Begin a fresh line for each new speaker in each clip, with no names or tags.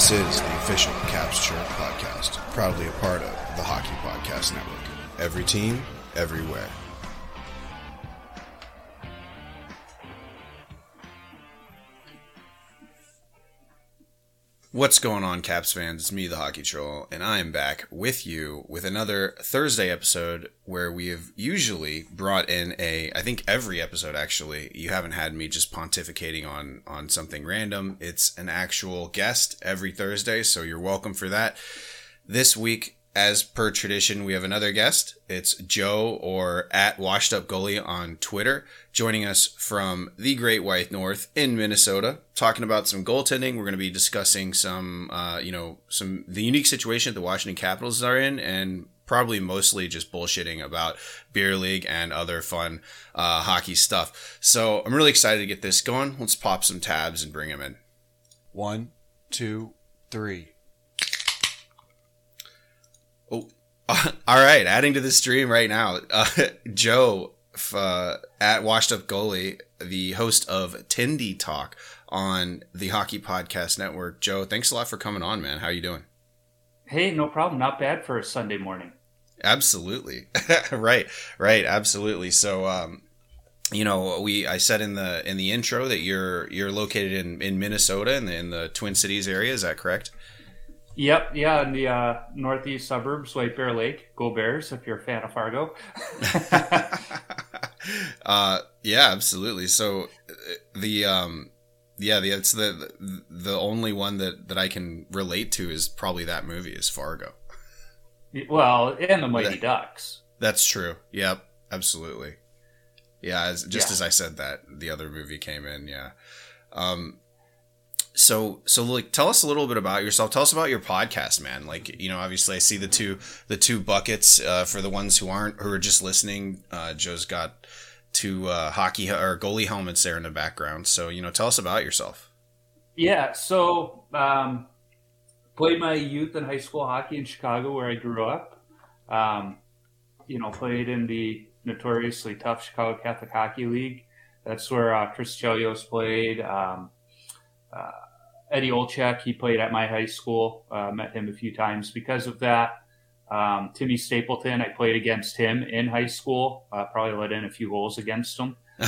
This is the official Caps Chirp podcast, proudly a part of the Hockey Podcast Network. Every team, everywhere. What's going on, Caps fans? It's me, the Hockey Troll, and I am back with you with another Thursday episode where we have usually brought in a, I think every episode actually, you haven't had me just pontificating on on something random. It's an actual guest every Thursday, so you're welcome for that. This week as per tradition, we have another guest. It's Joe or at Washed Up Goalie on Twitter, joining us from the Great White North in Minnesota, talking about some goaltending. We're going to be discussing some, uh, you know, some the unique situation that the Washington Capitals are in, and probably mostly just bullshitting about beer league and other fun uh, hockey stuff. So I'm really excited to get this going. Let's pop some tabs and bring him in.
One, two, three.
Oh, all right. Adding to the stream right now, uh, Joe uh, at Washed Up Goalie, the host of Tendy Talk on the Hockey Podcast Network. Joe, thanks a lot for coming on, man. How you doing?
Hey, no problem. Not bad for a Sunday morning.
Absolutely. right. Right. Absolutely. So, um, you know, we I said in the in the intro that you're you're located in in Minnesota in the in the Twin Cities area. Is that correct?
Yep, yeah, in the uh, northeast suburbs, White Bear Lake. Go Bears if you're a fan of Fargo.
uh, yeah, absolutely. So uh, the um, yeah, the it's the the only one that that I can relate to is probably that movie is Fargo.
Well, and the Mighty that, Ducks.
That's true. Yep, absolutely. Yeah, as, just yeah. as I said that, the other movie came in. Yeah. Um, so so like tell us a little bit about yourself. Tell us about your podcast man. Like you know obviously i see the two the two buckets uh, for the ones who aren't who are just listening. Uh, joe's got two uh, hockey or goalie helmets there in the background. So you know tell us about yourself.
Yeah so um, played my youth and high school hockey in chicago where i grew up. Um, you know played in the notoriously tough chicago catholic hockey league. That's where uh, chris chelios played. Um, uh, Eddie Olczyk, he played at my high school. Uh, met him a few times because of that. Um, Timmy Stapleton, I played against him in high school. Uh, probably let in a few goals against him.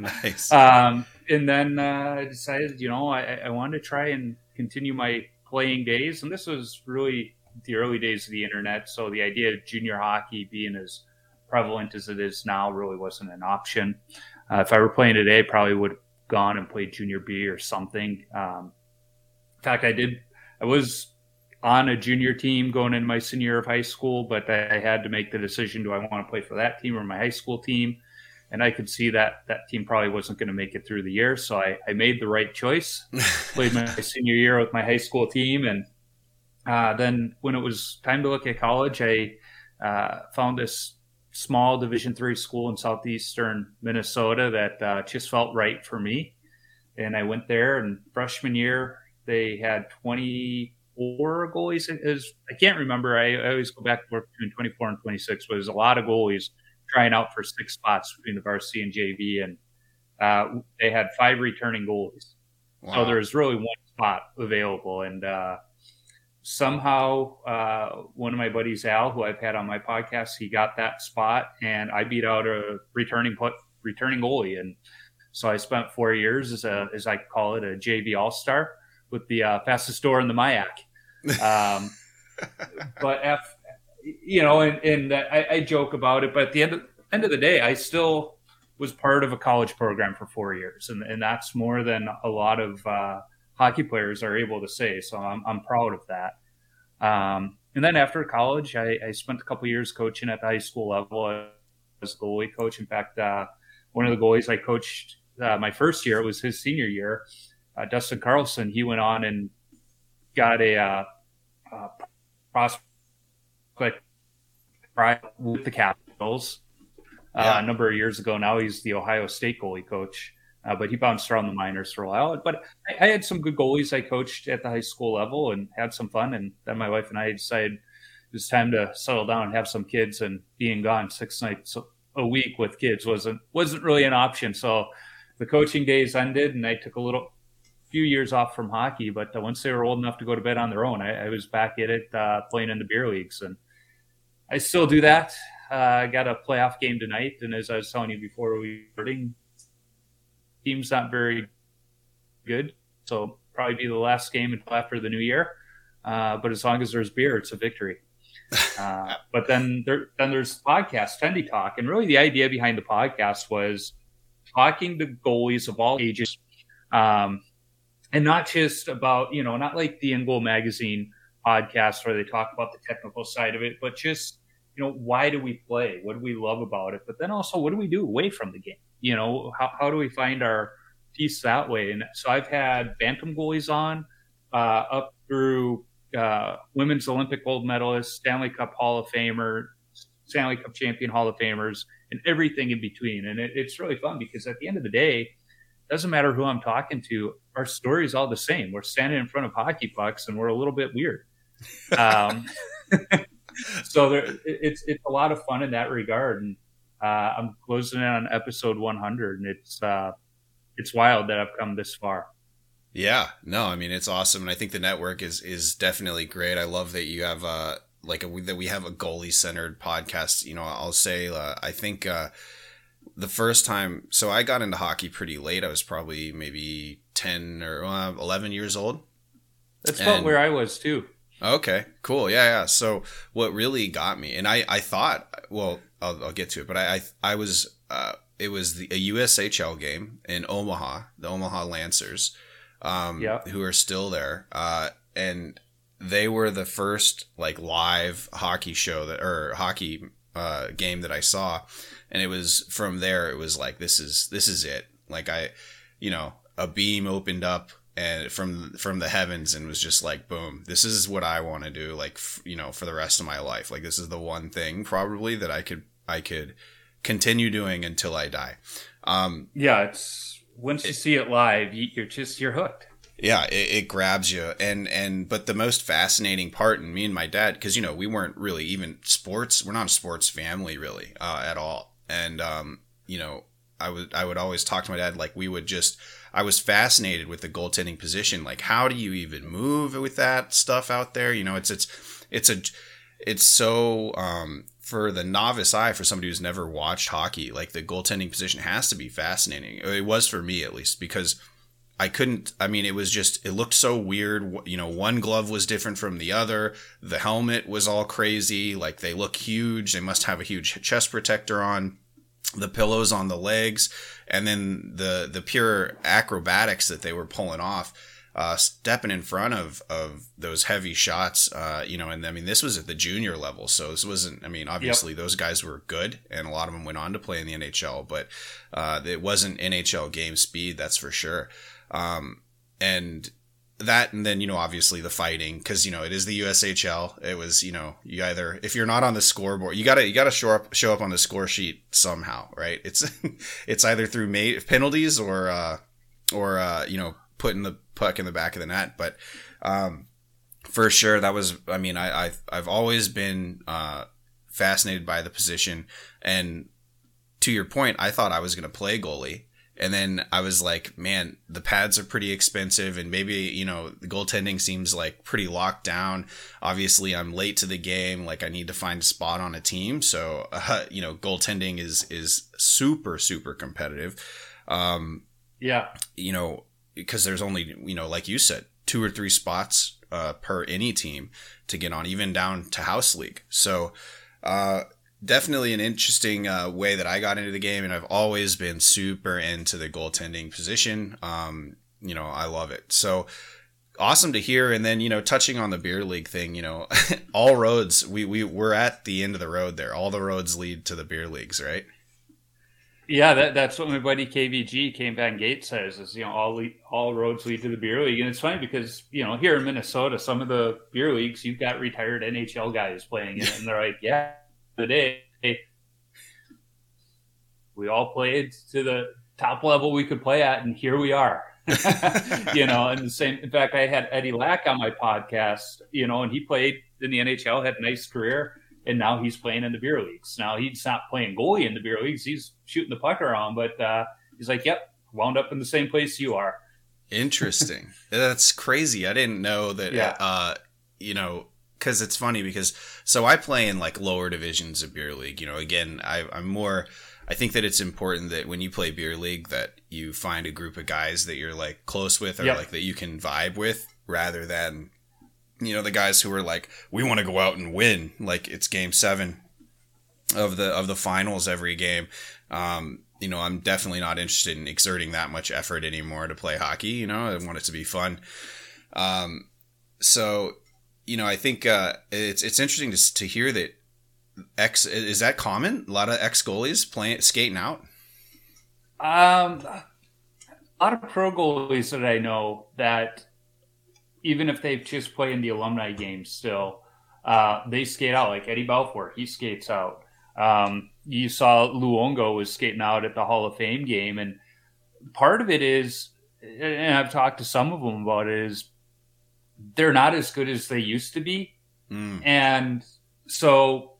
Nice. Um, and then uh, I decided, you know, I, I, wanted to try and continue my playing days. And this was really the early days of the internet. So the idea of junior hockey being as prevalent as it is now really wasn't an option. Uh, if I were playing today, probably would gone and played junior B or something. Um, in fact, I did. I was on a junior team going into my senior year of high school, but I had to make the decision: do I want to play for that team or my high school team? And I could see that that team probably wasn't going to make it through the year, so I, I made the right choice. played my senior year with my high school team, and uh, then when it was time to look at college, I uh, found this small Division three school in southeastern Minnesota that uh, just felt right for me. And I went there, and freshman year they had 24 goalies. Is I can't remember. I, I, always go back and forth between 24 and 26. But there's a lot of goalies trying out for six spots between the varsity and JV, and uh, they had five returning goalies. Wow. So there's really one spot available, and uh, somehow uh, one of my buddies al who i've had on my podcast he got that spot and i beat out a returning put returning goalie and so i spent four years as a as i call it a jv all-star with the uh, fastest door in the MIAC. Um, but F, you know, and, and I, I, joke about it, but at the end of, end of the day, I still was part of a college program for four years, and, and that's more than a lot of uh, hockey players are able to say. So I'm, I'm proud of that. Um, and then after college, I, I, spent a couple years coaching at the high school level as a goalie coach. In fact, uh, one of the goalies I coached uh, my first year, it was his senior year, uh, Dustin Carlson. He went on and got a uh, uh, prospect with the Capitals uh, yeah. a number of years ago. Now he's the Ohio State goalie coach. Uh, but he bounced around the minors for a while. But I, I, had some good goalies I coached at the high school level and had some fun. And then my wife and I decided it was time to settle down and have some kids. And being gone six nights a week with kids wasn't wasn't really an option. So the coaching days ended, and I took a little few years off from hockey, but uh, once they were old enough to go to bed on their own, I, I was back at it uh, playing in the beer leagues, and I still do that. Uh, I got a playoff game tonight, and as I was telling you before we were starting, team's not very good, so probably be the last game until after the new year. Uh, but as long as there's beer, it's a victory. Uh, but then there, then there's podcast, Tendy Talk, and really the idea behind the podcast was talking to goalies of all ages, um, and not just about you know not like the InGoal magazine podcast where they talk about the technical side of it, but just you know why do we play? What do we love about it? But then also what do we do away from the game? You know how how do we find our piece that way? And so I've had bantam goalies on uh, up through uh, women's Olympic gold medalists, Stanley Cup Hall of Famer, Stanley Cup champion Hall of Famers, and everything in between. And it, it's really fun because at the end of the day, it doesn't matter who I'm talking to, our story is all the same. We're standing in front of hockey pucks and we're a little bit weird. Um, so there, it's it's a lot of fun in that regard. And uh, I'm closing in on episode 100, and it's uh, it's wild that I've come this far.
Yeah, no, I mean it's awesome, and I think the network is is definitely great. I love that you have uh like a, that we have a goalie centered podcast. You know, I'll say uh, I think uh, the first time, so I got into hockey pretty late. I was probably maybe ten or uh, eleven years old.
That's about where I was too.
Okay, cool. Yeah, yeah. So what really got me, and I I thought, well, I'll, I'll get to it, but I I, I was uh, it was the, a USHL game in Omaha, the Omaha Lancers um, yep. who are still there. Uh, and they were the first like live hockey show that or hockey uh, game that I saw, and it was from there. It was like this is this is it. Like I, you know, a beam opened up and from from the heavens and was just like boom this is what i want to do like f- you know for the rest of my life like this is the one thing probably that i could i could continue doing until i die um
yeah it's once you see it live, you're just you're hooked.
Yeah, it, it, grabs you, and and but the most fascinating part, and me and my dad, because you know we weren't really even sports. We're not a sports family really uh, at all, and um, you know I would I would always talk to my dad like we would just I was fascinated with the goaltending position. Like, how do you even move with that stuff out there? You know, it's it's it's a it's so um, for the novice eye, for somebody who's never watched hockey, like the goaltending position has to be fascinating. It was for me at least because I couldn't. I mean, it was just it looked so weird. You know, one glove was different from the other. The helmet was all crazy. Like they look huge. They must have a huge chest protector on. The pillows on the legs, and then the the pure acrobatics that they were pulling off uh, stepping in front of of those heavy shots. Uh, you know, and I mean, this was at the junior level, so this wasn't. I mean, obviously yep. those guys were good, and a lot of them went on to play in the NHL, but uh, it wasn't NHL game speed, that's for sure. Um, and that and then you know obviously the fighting because you know it is the USHL it was you know you either if you're not on the scoreboard you gotta you gotta show up show up on the score sheet somehow right it's it's either through made penalties or uh or uh you know putting the puck in the back of the net. But um, for sure, that was. I mean, I, I I've always been uh, fascinated by the position, and to your point, I thought I was to play goalie. And then I was like, man, the pads are pretty expensive, and maybe you know the goaltending seems like pretty locked down. Obviously, I'm late to the game; like I need to find a spot on a team. So, uh, you know, goaltending is is super super competitive. Um,
yeah,
you know, because there's only you know like you said two or three spots uh, per any team to get on, even down to house league. So uh, definitely an interesting uh, way that I got into the game, and I've always been super into the goaltending position. Um, you know, I love it. So awesome to hear. And then you know, touching on the beer league thing, you know, all roads we we we're at the end of the road there. All the roads lead to the beer leagues, right?
Yeah, that, that's what my buddy KVG Kane Van Gate says is you know all all roads lead to the beer league, and it's funny because you know here in Minnesota, some of the beer leagues you've got retired NHL guys playing in it, and they're like, yeah, the day we all played to the top level we could play at, and here we are. you know, and the same. In fact, I had Eddie Lack on my podcast. You know, and he played in the NHL, had a nice career and now he's playing in the beer leagues. Now he's not playing goalie in the beer leagues; he's shooting the puck around. But uh, he's like, "Yep, wound up in the same place you are."
Interesting. That's crazy. I didn't know that.
Yeah.
Uh, you know, because it's funny because so I play in like lower divisions of beer league. You know, again, I, I'm more. I think that it's important that when you play beer league, that you find a group of guys that you're like close with or
Yep.
like that you can vibe with, rather than you know the guys who are like we want to go out and win. Like it's game seven of the of the finals every game. Um, you know, I'm definitely not interested in exerting that much effort anymore to play hockey. You know, I want it to be fun. Um, so, you know, I think uh, it's it's interesting to to hear that ex is that common. A lot of ex goalies playing skating out.
Um, a lot of pro goalies that I know that even if they've just played in the alumni games still, uh, they skate out. Like Eddie Belfour, he skates out. Um, you saw Luongo was skating out at the Hall of Fame game, and part of it is, and I've talked to some of them about it, is they're not as good as they used to be,
Mm,
and so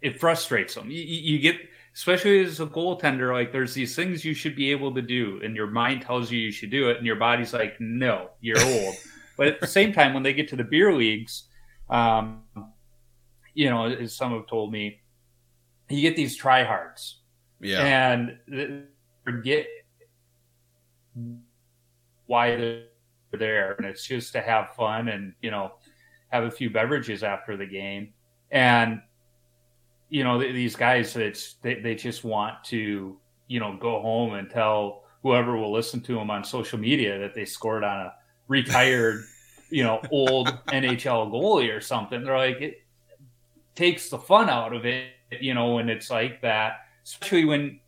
it frustrates them. You, you get, especially as a goaltender, like there's these things you should be able to do, and your mind tells you you should do it, and your body's like, no, you're old. but at the same time, when they get to the beer leagues, um, you know, as some have told me, you get these tryhards,
yeah,
and forget why they're there, and it's just to have fun and you know have a few beverages after the game, and you know th- these guys it's they, they just want to you know go home and tell whoever will listen to them on social media that they scored on a retired you know old NHL goalie or something. They're like it takes the fun out of it, you know, when it's like that, especially when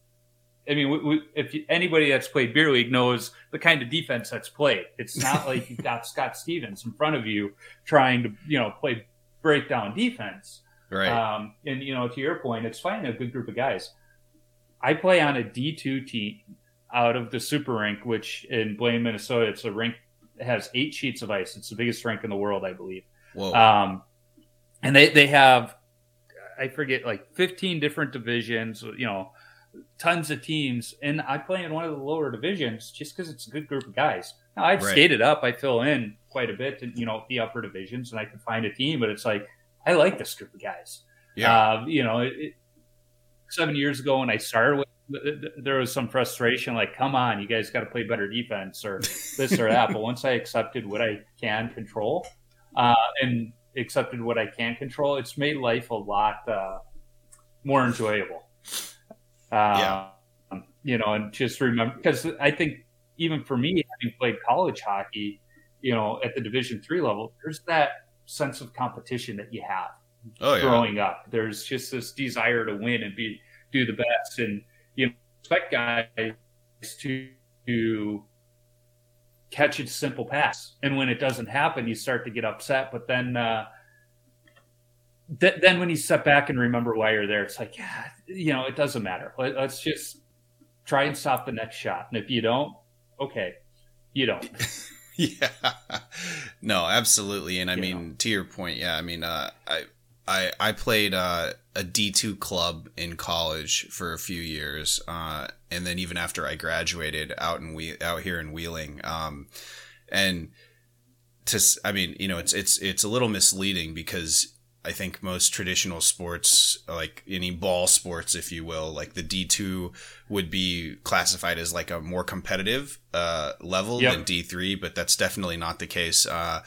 I mean, we, we, if you, anybody that's played beer league knows the kind of defense that's played. It's not like you've got Scott Stevens in front of you trying to, you know, play breakdown defense.
right.
Um, and you know, to your point, it's finding a good group of guys. I play on a D two team out of the Super Rink, which in Blaine, Minnesota, it's a rink that has eight sheets of ice. It's the biggest rink in the world, I believe.
Whoa.
Um, and they they have, I forget, like fifteen different divisions. You know, tons of teams, and I play in one of the lower divisions just because it's a good group of guys. Now I've
Right.
skated up, I fill in quite a bit, to, you know, the upper divisions, and I can find a team. But it's like I like this group of guys.
yeah.
Uh, you know, it, it, seven years ago when I started with, th- th- there was some frustration, like, come on, you guys got to play better defense or this or that. but once I accepted what I can control uh, and accepted what I can control, it's made life a lot uh, more enjoyable. Uh,
Yeah.
You know, and just remember, because I think even for me, having played college hockey, you know, at the Division three level, there's that sense of competition that you have
oh yeah.
growing up. There's just this desire to win and be do the best, and you know, expect guys to to catch a simple pass. And when it doesn't happen, you start to get upset. But then, uh, th- then when you step back and remember why you're there, it's like, yeah, you know, it doesn't matter. Let, let's just try and stop the next shot. And if you don't, okay, you don't.
yeah no absolutely and i
You
mean to your point yeah i mean uh i i i played uh a d2 club in college for a few years uh and then even after i graduated out in we out here in wheeling um and to I mean you know it's it's it's a little misleading because I think most traditional sports, like any ball sports, if you will, like the D2 would be classified as like a more competitive uh, level
Yep.
than D3, but that's definitely not the case. Uh,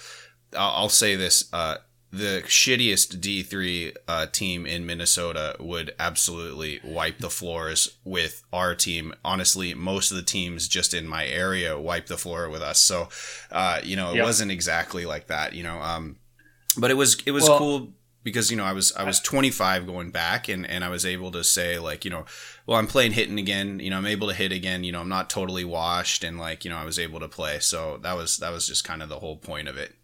I'll, say this. Uh, the shittiest D3 uh, team in Minnesota would absolutely wipe the floors with our team. Honestly, most of the teams just in my area wipe the floor with us. So, uh, you know, it
Yep.
wasn't exactly like that, you know. Um, but it was it was
Well-
cool because you know I was I was 25 going back and and I was able to say like you know well I'm playing hitting again you know I'm able to hit again you know I'm not totally washed and like you know I was able to play so that was that was just kind of the whole point of it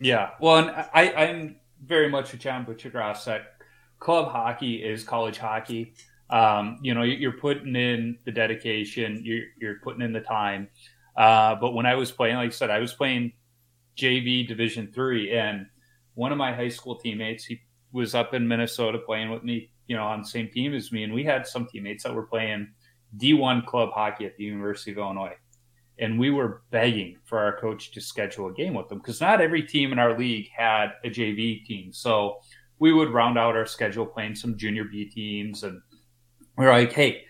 Yeah. Well, and I, I'm very much a John Buccigross that club hockey is college hockey. Um, you know, you're putting in the dedication, you're, you're putting in the time. Uh, but when I was playing, like I said, I was playing JV Division three, and one of my high school teammates, he was up in Minnesota playing with me, you know, on the same team as me, and we had some teammates that were playing D1 club hockey at the University of Illinois. and we were begging for our coach to schedule a game with them because not every team in our league had a JV team. So we would round out our schedule playing some junior B teams, and we are like, hey,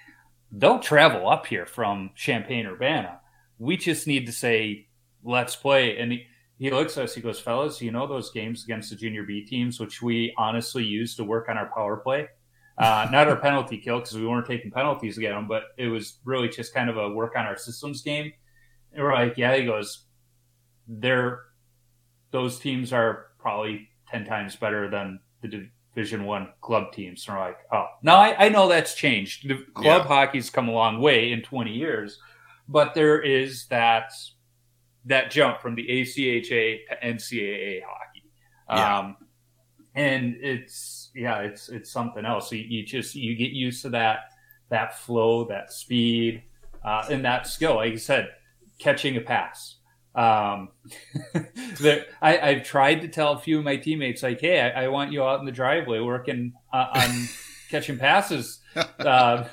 they'll travel up here from Champaign Urbana. We just need to say, let's play. And he, looks at us, he goes, fellas, you know those games against the junior B teams, which we honestly used to work on our power play? Uh, not our penalty kill because we weren't taking penalties against them, but it was really just kind of a work on our systems game. And we're like, yeah, he goes, they're, those teams are probably 10 times better than the division one club teams. And we're like, oh, now I, I know that's changed. The club yeah. hockey's come a long way in 20 years, but there is that, that jump from the ACHA to NCAA hockey. Yeah. Um, and it's, yeah, it's, it's something else. You, you just, you get used to that, that flow, that speed, uh, and that skill. Like you said, catching a pass. Um, there, I, have tried to tell a few of my teammates, like, hey, I, I want you out in the driveway working uh, on catching passes. Uh,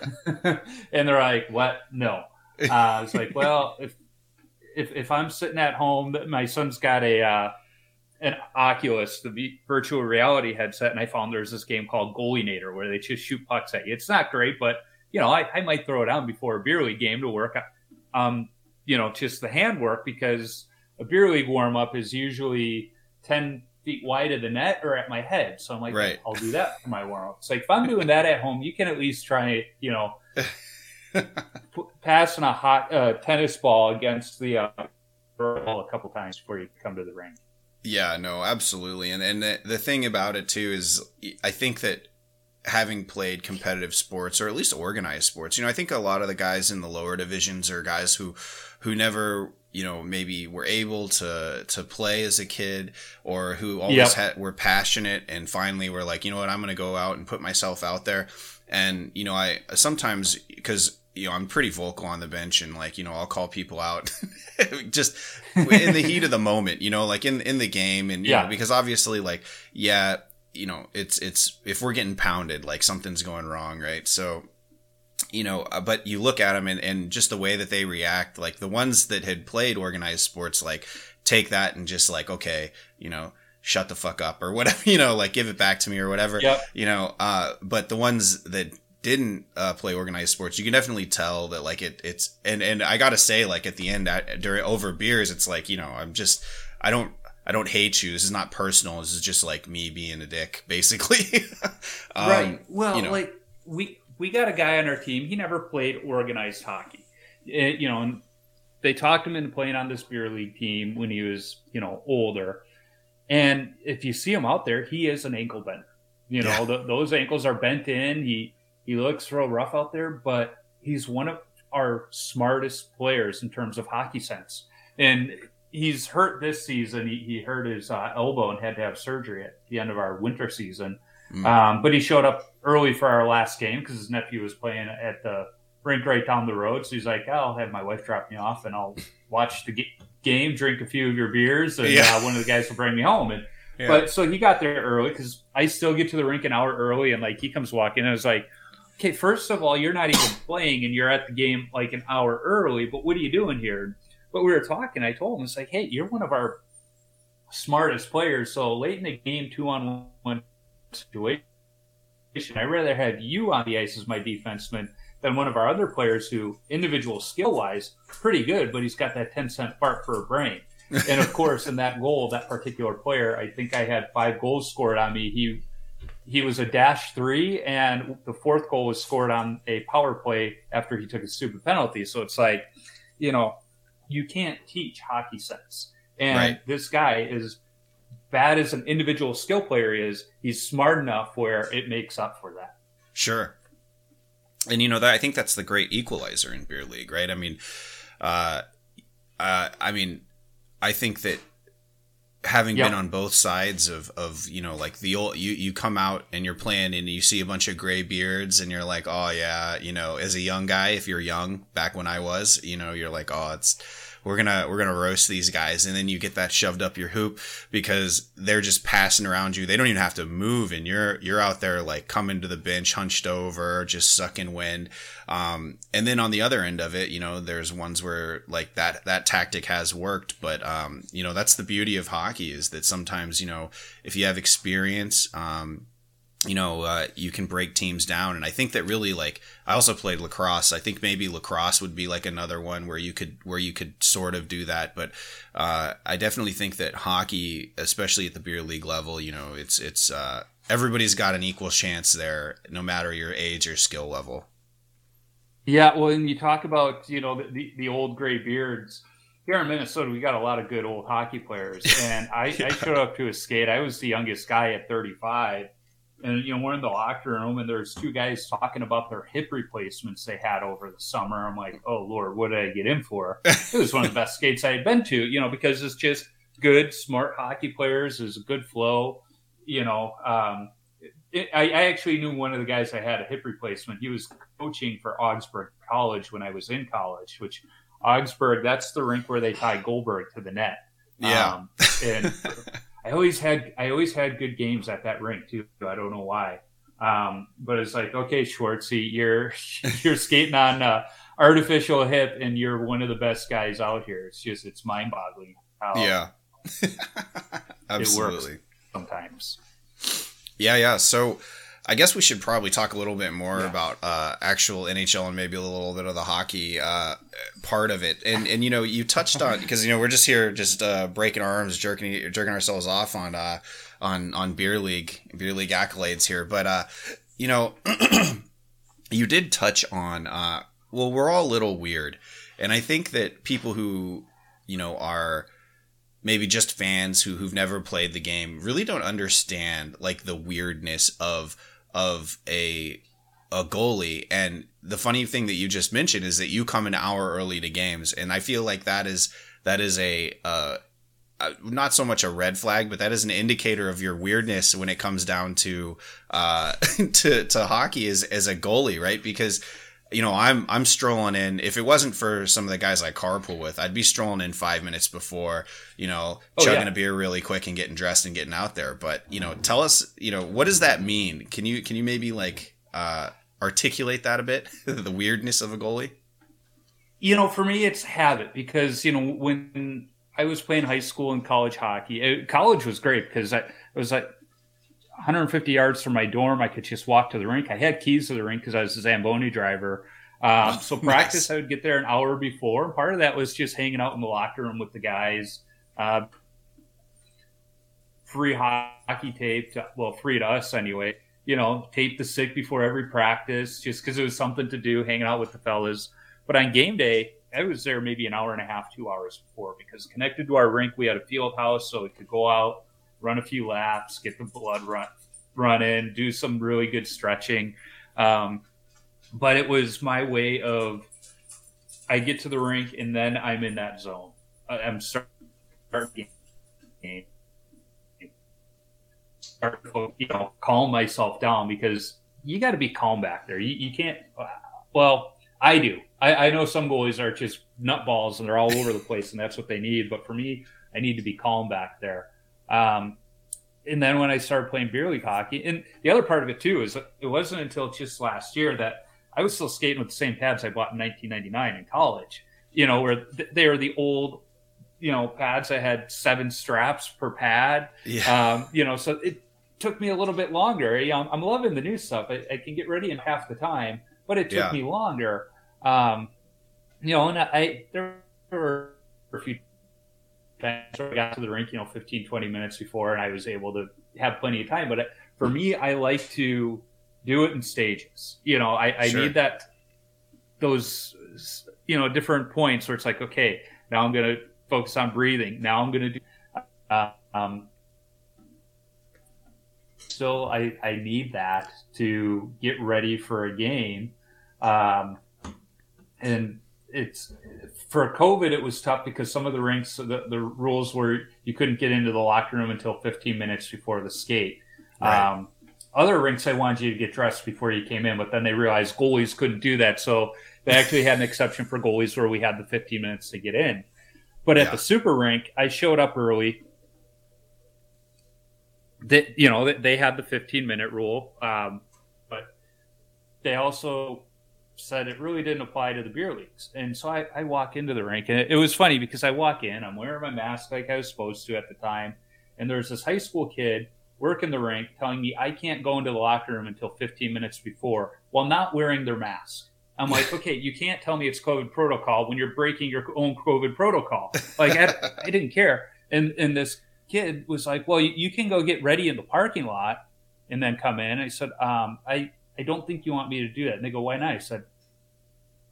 and they're like, what? No. Uh, it's like, well, if, if, if I'm sitting at home, my son's got a, uh, an Oculus, the virtual reality headset, and I found there's this game called Goalienator where they just shoot pucks at you. It's not great, but you know, I, I might throw it on before a beer league game to work. Um, you know, just the handwork because a beer league warm up is usually 10 feet wide of the net or at my head. So I'm like, right. I'll do that for my warm up. It's like, if I'm doing that at home, you can at least try, it, you know, passing a hot uh, tennis ball against the uh, ball a couple times before you come to the ring.
Yeah, no, absolutely. And and the, the thing about it too is I think that having played competitive sports or at least organized sports, you know, I think a lot of the guys in the lower divisions are guys who who never you know maybe were able to to play as a kid or who always yep. had were passionate and finally were like you know what i'm going to go out and put myself out there and you know i sometimes because you know i'm pretty vocal on the bench and like you know i'll call people out just in the heat of the moment you know like in in the game and yeah know, because obviously like yeah you know it's it's if we're getting pounded like something's going wrong right so you know, uh, but you look at them and, and just the way that they react, like the ones that had played organized sports, like take that and just like, okay, you know, shut the fuck up or whatever, you know, like give it back to me or whatever, yep. you know, uh, but the ones that didn't uh, play organized sports, you can definitely tell that like it, it's, and, and I gotta say, like at the end, at, during over beers, it's like, you know, I'm just, I don't, I don't hate you. This is not personal. This is just like me being a dick, basically.
um, right. Well, you know. like we we got a guy on our team. He never played organized hockey. It, you know, and they talked him into playing on this beer league team when he was, you know, older. And if you see him out there, he is an ankle bender. You know, yeah. the, those ankles are bent in. He he looks real rough out there, but he's one of our smartest players in terms of hockey sense. And he's hurt this season. He, he hurt his uh, elbow and had to have surgery at the end of our winter season. Mm. Um, but he showed up early for our last game because his nephew was playing at the rink right down the road. So he's like, I'll have my wife drop me off and I'll watch the game, drink a few of your beers, and yeah. uh, one of the guys will bring me home. And yeah. but so he got there early because I still get to the rink an hour early, and like he comes walking, and I was like, okay, first of all, you're not even playing, and you're at the game like an hour early. But what are you doing here? But we were talking. I told him it's like, hey, you're one of our smartest players. So late in the game, two on one situation. I'd rather have you on the ice as my defenseman than one of our other players who, individual skill wise, pretty good, but he's got that 10 cent fart for a brain. and of course, in that goal, that particular player, I think I had five goals scored on me. He he was a dash three, and the fourth goal was scored on a power play after he took a stupid penalty. So it's like, you know, you can't teach hockey sense. And right. this guy is bad as an individual skill player is, he's smart enough where it makes up for that.
Sure. And you know that I think that's the great equalizer in beer league, right? I mean, uh, uh, I mean, I think that having yep. been on both sides of, of you know like the old you you come out and you're playing and you see a bunch of gray beards and you're like oh yeah you know as a young guy if you're young back when I was you know you're like oh it's we're gonna we're gonna roast these guys, and then you get that shoved up your hoop because they're just passing around you. They don't even have to move, and you're you're out there like coming to the bench, hunched over, just sucking wind. Um, and then on the other end of it, you know, there's ones where like that that tactic has worked, but um, you know, that's the beauty of hockey is that sometimes you know if you have experience. Um, you know, uh, you can break teams down. And I think that really like I also played lacrosse. I think maybe lacrosse would be like another one where you could where you could sort of do that. But uh, I definitely think that hockey, especially at the beer league level, you know, it's it's uh, everybody's got an equal chance there, no matter your age or skill level.
Yeah, well, and you talk about you know the, the, the old gray beards. Here in Minnesota, we got a lot of good old hockey players, and I, yeah. I showed up to a skate. I was the youngest guy at 35 and you know we're in the locker room and there's two guys talking about their hip replacements they had over the summer. I'm like oh lord what did i get in for? It was one of the best skates i had been to you know because it's just good smart hockey players there's a good flow you know um, it, I, I, actually knew one of the guys i had a hip replacement. He was coaching for augsburg college when i was in college which augsburg that's the rink where they tie goldberg to the net.
Yeah. Um,
and I always had I always had good games at that rink too. I don't know why, um, but it's like okay, Schwartzy, you're you're skating on uh, artificial hip, and you're one of the best guys out here. It's just it's mind boggling.
yeah, absolutely.
sometimes.
Yeah, yeah. So I guess we should probably talk a little bit more yeah. about uh, actual NHL and maybe a little bit of the hockey uh, part of it. And and you know, you touched on because you know we're just here just uh, breaking our arms, jerking jerking ourselves off on uh, on on beer league beer league accolades here. But uh, you know, you did touch on uh, well, we're all a little weird, and I think that people who you know are maybe just fans who who've never played the game really don't understand like the weirdness of of a a goalie and the funny thing that you just mentioned is that you come an hour early to games and i feel like that is that is a uh, uh, not so much a red flag, but that is an indicator of your weirdness when it comes down to uh, to to hockey as as a goalie, right? Because you know, I'm I'm strolling in. If it wasn't for some of the guys I carpool with, I'd be strolling in five minutes before, you know, oh, chugging yeah. a beer really quick and getting dressed and getting out there. But you know, tell us, you know, what does that mean? Can you can you maybe like uh, articulate that a bit? the weirdness of a goalie.
You know, for me, it's habit because you know when I was playing high school and college hockey, it, college was great because I was like 150 yards from my dorm. I could just walk to the rink. I had keys to the rink because I was a Zamboni driver. Um, so practice, nice. I would get there an hour before. Part of that was just hanging out in the locker room with the guys. Uh, free hockey tape, to, well, free to us anyway. You know, tape the sick before every practice, just because it was something to do, hanging out with the fellas. But on game day, I was there maybe an hour and a half, two hours before, because connected to our rink, we had a field house, so we could go out run a few laps, get the blood run run in, do some really good stretching. Um, but it was my way of I get to the rink and then I'm in that zone. I'm starting start you know calm myself down because you got to be calm back there. You, you can't. Well, I do. I, I know some goalies are just nutballs and they're all over the place, and that's what they need. But for me, I need to be calm back there. Um, and then when I started playing beer league hockey, and the other part of it too is it wasn't until just last year that I was still skating with the same pads I bought in 1999 in college. You know, where they are the old, you know, pads that had seven straps per pad. Yeah. Um, you know, so it took me a little bit longer. You know, I'm loving the new stuff. I, I can get ready in half the time, but it took yeah. me longer. Um, you know, and I there were a few I got to the rink, you know, 15, 20 minutes before, and I was able to have plenty of time. But for me, I like to do it in stages. You know, I, I sure. need that, those, you know, different points where it's like, okay, now I'm going to focus on breathing. Now I'm going to do, uh, um, so I, I need that to get ready for a game. Um, and it's for COVID, it was tough because some of the rinks, the, the rules were you couldn't get into the locker room until 15 minutes before the skate. Right. Um, other rinks, I wanted you to get dressed before you came in, but then they realized goalies couldn't do that. So they actually had an exception for goalies where we had the 15 minutes to get in. But at
Yeah.
the super rink, I showed up early. That you know they- had the 15 minute rule, um, but they also said it really didn't apply to the beer leagues. And so I, I walk into the rink, and it, it was funny because I walk in, I'm wearing my mask like I was supposed to at the time, and there's this high school kid working the rink telling me I can't go into the locker room until 15 minutes before while not wearing their mask. I'm like, okay, you can't tell me it's COVID protocol when you're breaking your own COVID protocol. Like, I, I didn't care. And and this kid was like, well, you, you can go get ready in the parking lot and then come in. I said, um, I I don't think you want me to do that. And they go, why not? I said,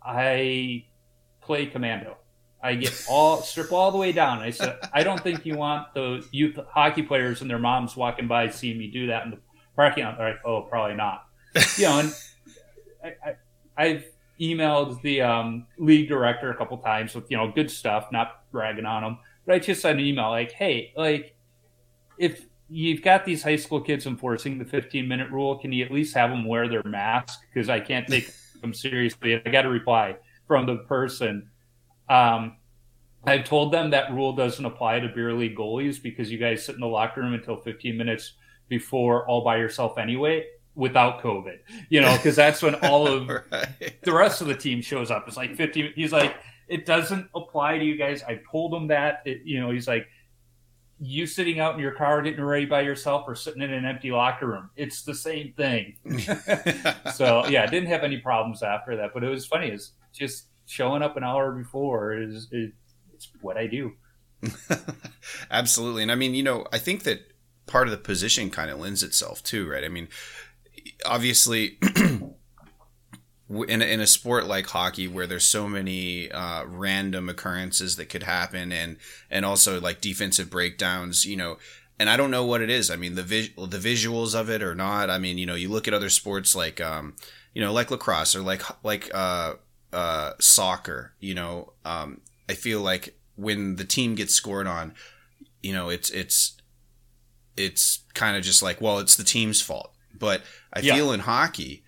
I play commando. I get all strip all the way down. I said, I don't think you want the youth hockey players and their moms walking by seeing me do that in the parking lot. They're like, oh, probably not. You know, and I, I, I've emailed the um, league director a couple times with you know good stuff, not bragging on them. But I just sent an email like, hey, like if you've got these high school kids enforcing the 15 minute rule, can you at least have them wear their mask? Because I can't take them seriously. I got a reply from the person. Um, I've told them that rule doesn't apply to beer league goalies because you guys sit in the locker room until 15 minutes before all by yourself anyway without COVID, you know, because that's when all of
right.
the rest of the team shows up. It's like 50. He's like, it doesn't apply to you guys. I told him that. It, you know, he's like, you sitting out in your car getting ready by yourself or sitting in an empty locker room. It's the same thing. so yeah, I didn't have any problems after that. But it was funny. Is just showing up an hour before is it, it's what I do.
Absolutely. And I mean, you know, I think that part of the position kind of lends itself too, right? I mean, obviously, in a, in a sport like hockey where there's so many uh, random occurrences that could happen and and also like defensive breakdowns, you know, and I don't know what it is. I mean, the the visuals of it or not. I mean, you know, you look at other sports like um, you know, like lacrosse or like like uh, uh, soccer. You know, um, I feel like when the team gets scored on, you know, it's it's it's kind of just like, well, it's the team's fault. But I
Yeah.
feel in hockey,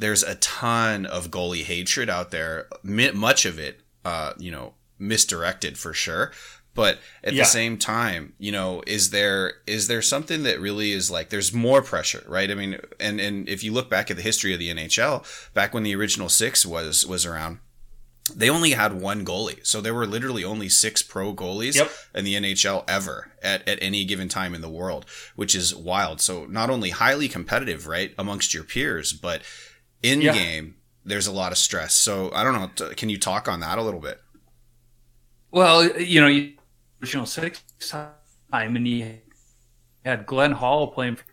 there's a ton of goalie hatred out there. Mi- Much of it, uh, you know, misdirected for sure. But at
Yeah.
the same time, you know, is there is there something that really is like there's more pressure, right? I mean, and and if you look back at the history of the NHL, back when the original six was was around, they only had one goalie. So there were literally only six pro goalies
Yep.
in the NHL ever at, at any given time in the world, which is wild. So not only highly competitive, right, amongst your peers, but in
Yeah.
game, there's a lot of stress. So I don't know. Can you talk on that a little bit?
Well, you know, you original six time, and he had Glenn Hall playing for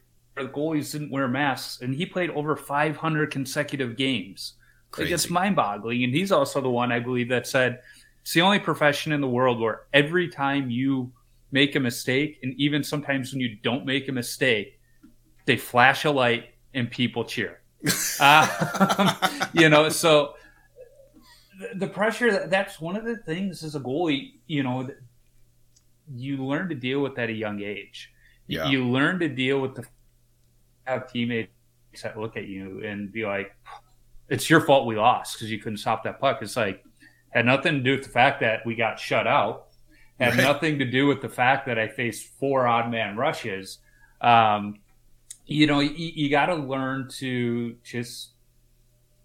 the goalies didn't wear masks, and he played over 500 consecutive games. Like, it's
Crazy.
mind-boggling, and he's also the one I believe that said it's the only profession in the world where every time you make a mistake, and even sometimes when you don't make a mistake, they flash a light and people cheer. Uh, you know, so the- pressure that- that's one of the things as a goalie you know you learn to deal with at a young age You-
Yeah.
you learn to deal with the have teammates that look at you and be like it's your fault we lost because you couldn't stop that puck it's like had nothing to do with the fact that we got shut out had
Right.
nothing to do with the fact that i faced four odd man rushes um, you know you, you got to learn to just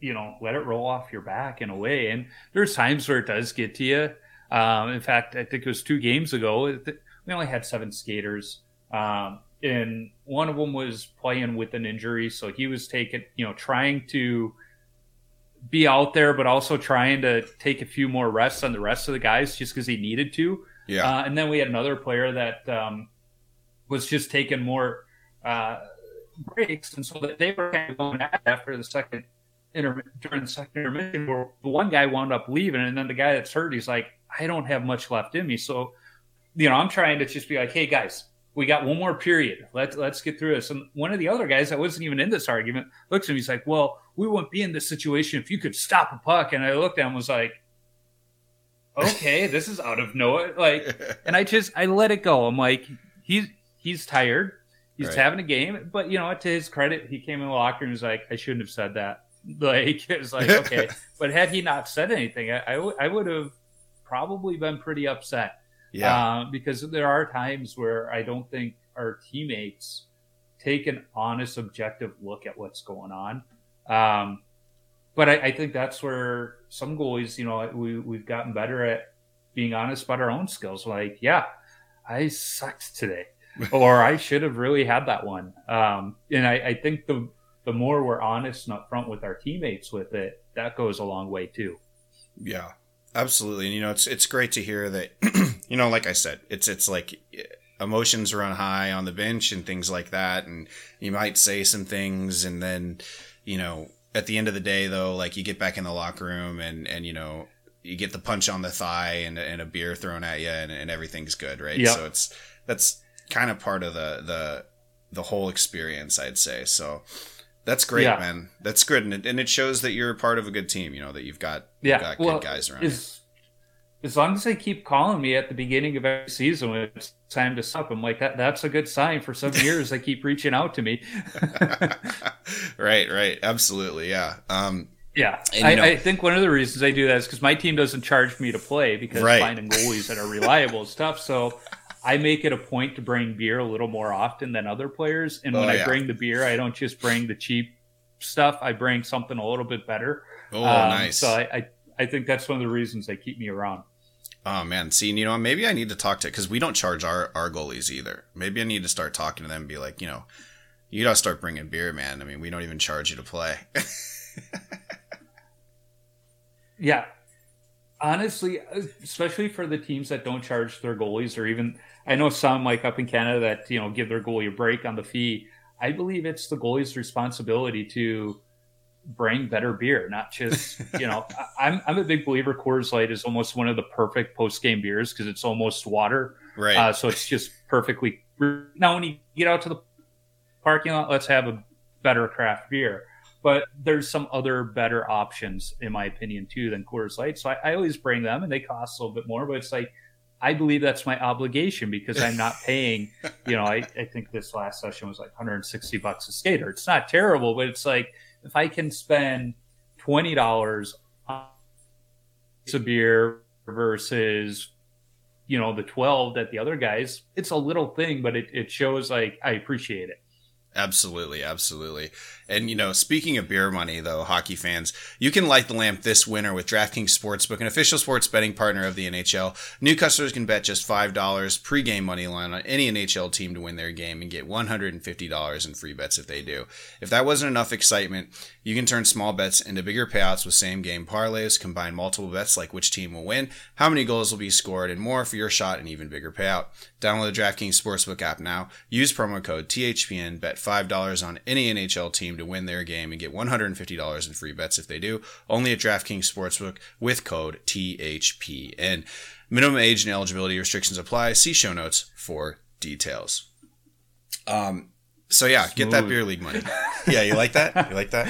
you know let it roll off your back in a way. And there's times where it does get to you. Um, in fact i think it was two games ago we only had seven skaters. Um, and one of them was playing with an injury. So he was taking you know trying to be out there but also trying to take a few more rests on the rest of the guys just because he needed to.
Yeah.
uh, and then we had another player that um, was just taking more uh, breaks, and so that they were kind of going at after the second inter- during the second intermission. Where the one guy wound up leaving, and then the guy that's hurt, he's like, "I don't have much left in me." So, you know, I'm trying to just be like, "Hey guys, we got one more period. Let's let's get through this." And one of the other guys that wasn't even in this argument looks at me. He's like, "Well, we wouldn't be in this situation if you could stop a puck." And I looked at him, and was like. Okay, this is out of nowhere. Like, and I just I let it go. I'm like, he's he's tired. He's
Right.
having a game, but you know, to his credit, he came in the locker and was like, I shouldn't have said that. Like, it was like, okay, but had he not said anything, I I, w- I would have probably been pretty upset.
Yeah.
Uh, because there are times where I don't think our teammates take an honest, objective look at what's going on. Um, but I, I, think that's where some goalies, you know, we, we've gotten better at being honest about our own skills. Like, yeah, I sucked today, or I should have really had that one. Um, and I, I think the the more we're honest and upfront with our teammates with it, that goes a long way too.
Yeah, absolutely. And you know, it's it's great to hear that. you know, like I said, it's it's like emotions run high on the bench and things like that, and you might say some things, and then you know, at the end of the day, though, like you get back in the locker room, and and you know, you get the punch on the thigh and, and a beer thrown at you, and, and everything's good, right?
Yep.
So it's that's kind of part of the the the whole experience, I'd say. So that's great, yeah. man. That's good, and it, and it shows that you're part of a good team. You know that you've got
yeah,
you've got
well,
good guys around.
As, as long as they keep calling me at the beginning of every season when it's time to stop, I'm like that. That's a good sign. For some years, they keep reaching out to me.
right, right, absolutely, yeah. Um,
yeah, and, I, know, I, think one of the reasons I do that is because my team doesn't charge me to play because right. finding goalies that are reliable is tough. So I make it a point to bring beer a little more often than other players. And when oh, yeah. I bring the beer, I don't just bring the cheap stuff. I bring something a little bit better.
Oh, um, nice.
So I, I, I think that's one of the reasons they keep me around.
Oh man, see, you know, maybe I need to talk to because we don't charge our our goalies either. Maybe I need to start talking to them and be like, you know, you gotta start bringing beer, man. I mean, we don't even charge you to play.
yeah, honestly, especially for the teams that don't charge their goalies, or even I know some like up in Canada that you know give their goalie a break on the fee. I believe it's the goalie's responsibility to bring better beer, not just you know. I'm I'm a big believer. Coors Light is almost one of the perfect post game beers because it's almost water,
right?
Uh, so it's just perfectly. Now, when you get out to the parking lot, let's have a better craft beer. But there's some other better options, in my opinion, too, than Coors Light. So I, I always bring them, and they cost a little bit more. But it's like I believe that's my obligation because I'm not paying. you know, I, I think this last session was like 160 bucks a skater. It's not terrible, but it's like if I can spend twenty dollars on a beer versus you know the 12 that the other guys it's a little thing but it, it shows like i appreciate it
Absolutely, absolutely. And you know, speaking of beer money though, hockey fans, you can light the lamp this winter with DraftKings Sportsbook, an official sports betting partner of the NHL. New customers can bet just $5 pregame money line on any NHL team to win their game and get $150 in free bets if they do. If that wasn't enough excitement, you can turn small bets into bigger payouts with same game parlays, combine multiple bets like which team will win, how many goals will be scored, and more for your shot and even bigger payout. Download the DraftKings Sportsbook app now. Use promo code THPN. Bet $5 on any NHL team to win their game and get $150 in free bets if they do. Only at DraftKings Sportsbook with code THPN. Minimum age and eligibility restrictions apply. See show notes for details. Um, so yeah, Smooth. get that beer league money. yeah, you like that? You like
that?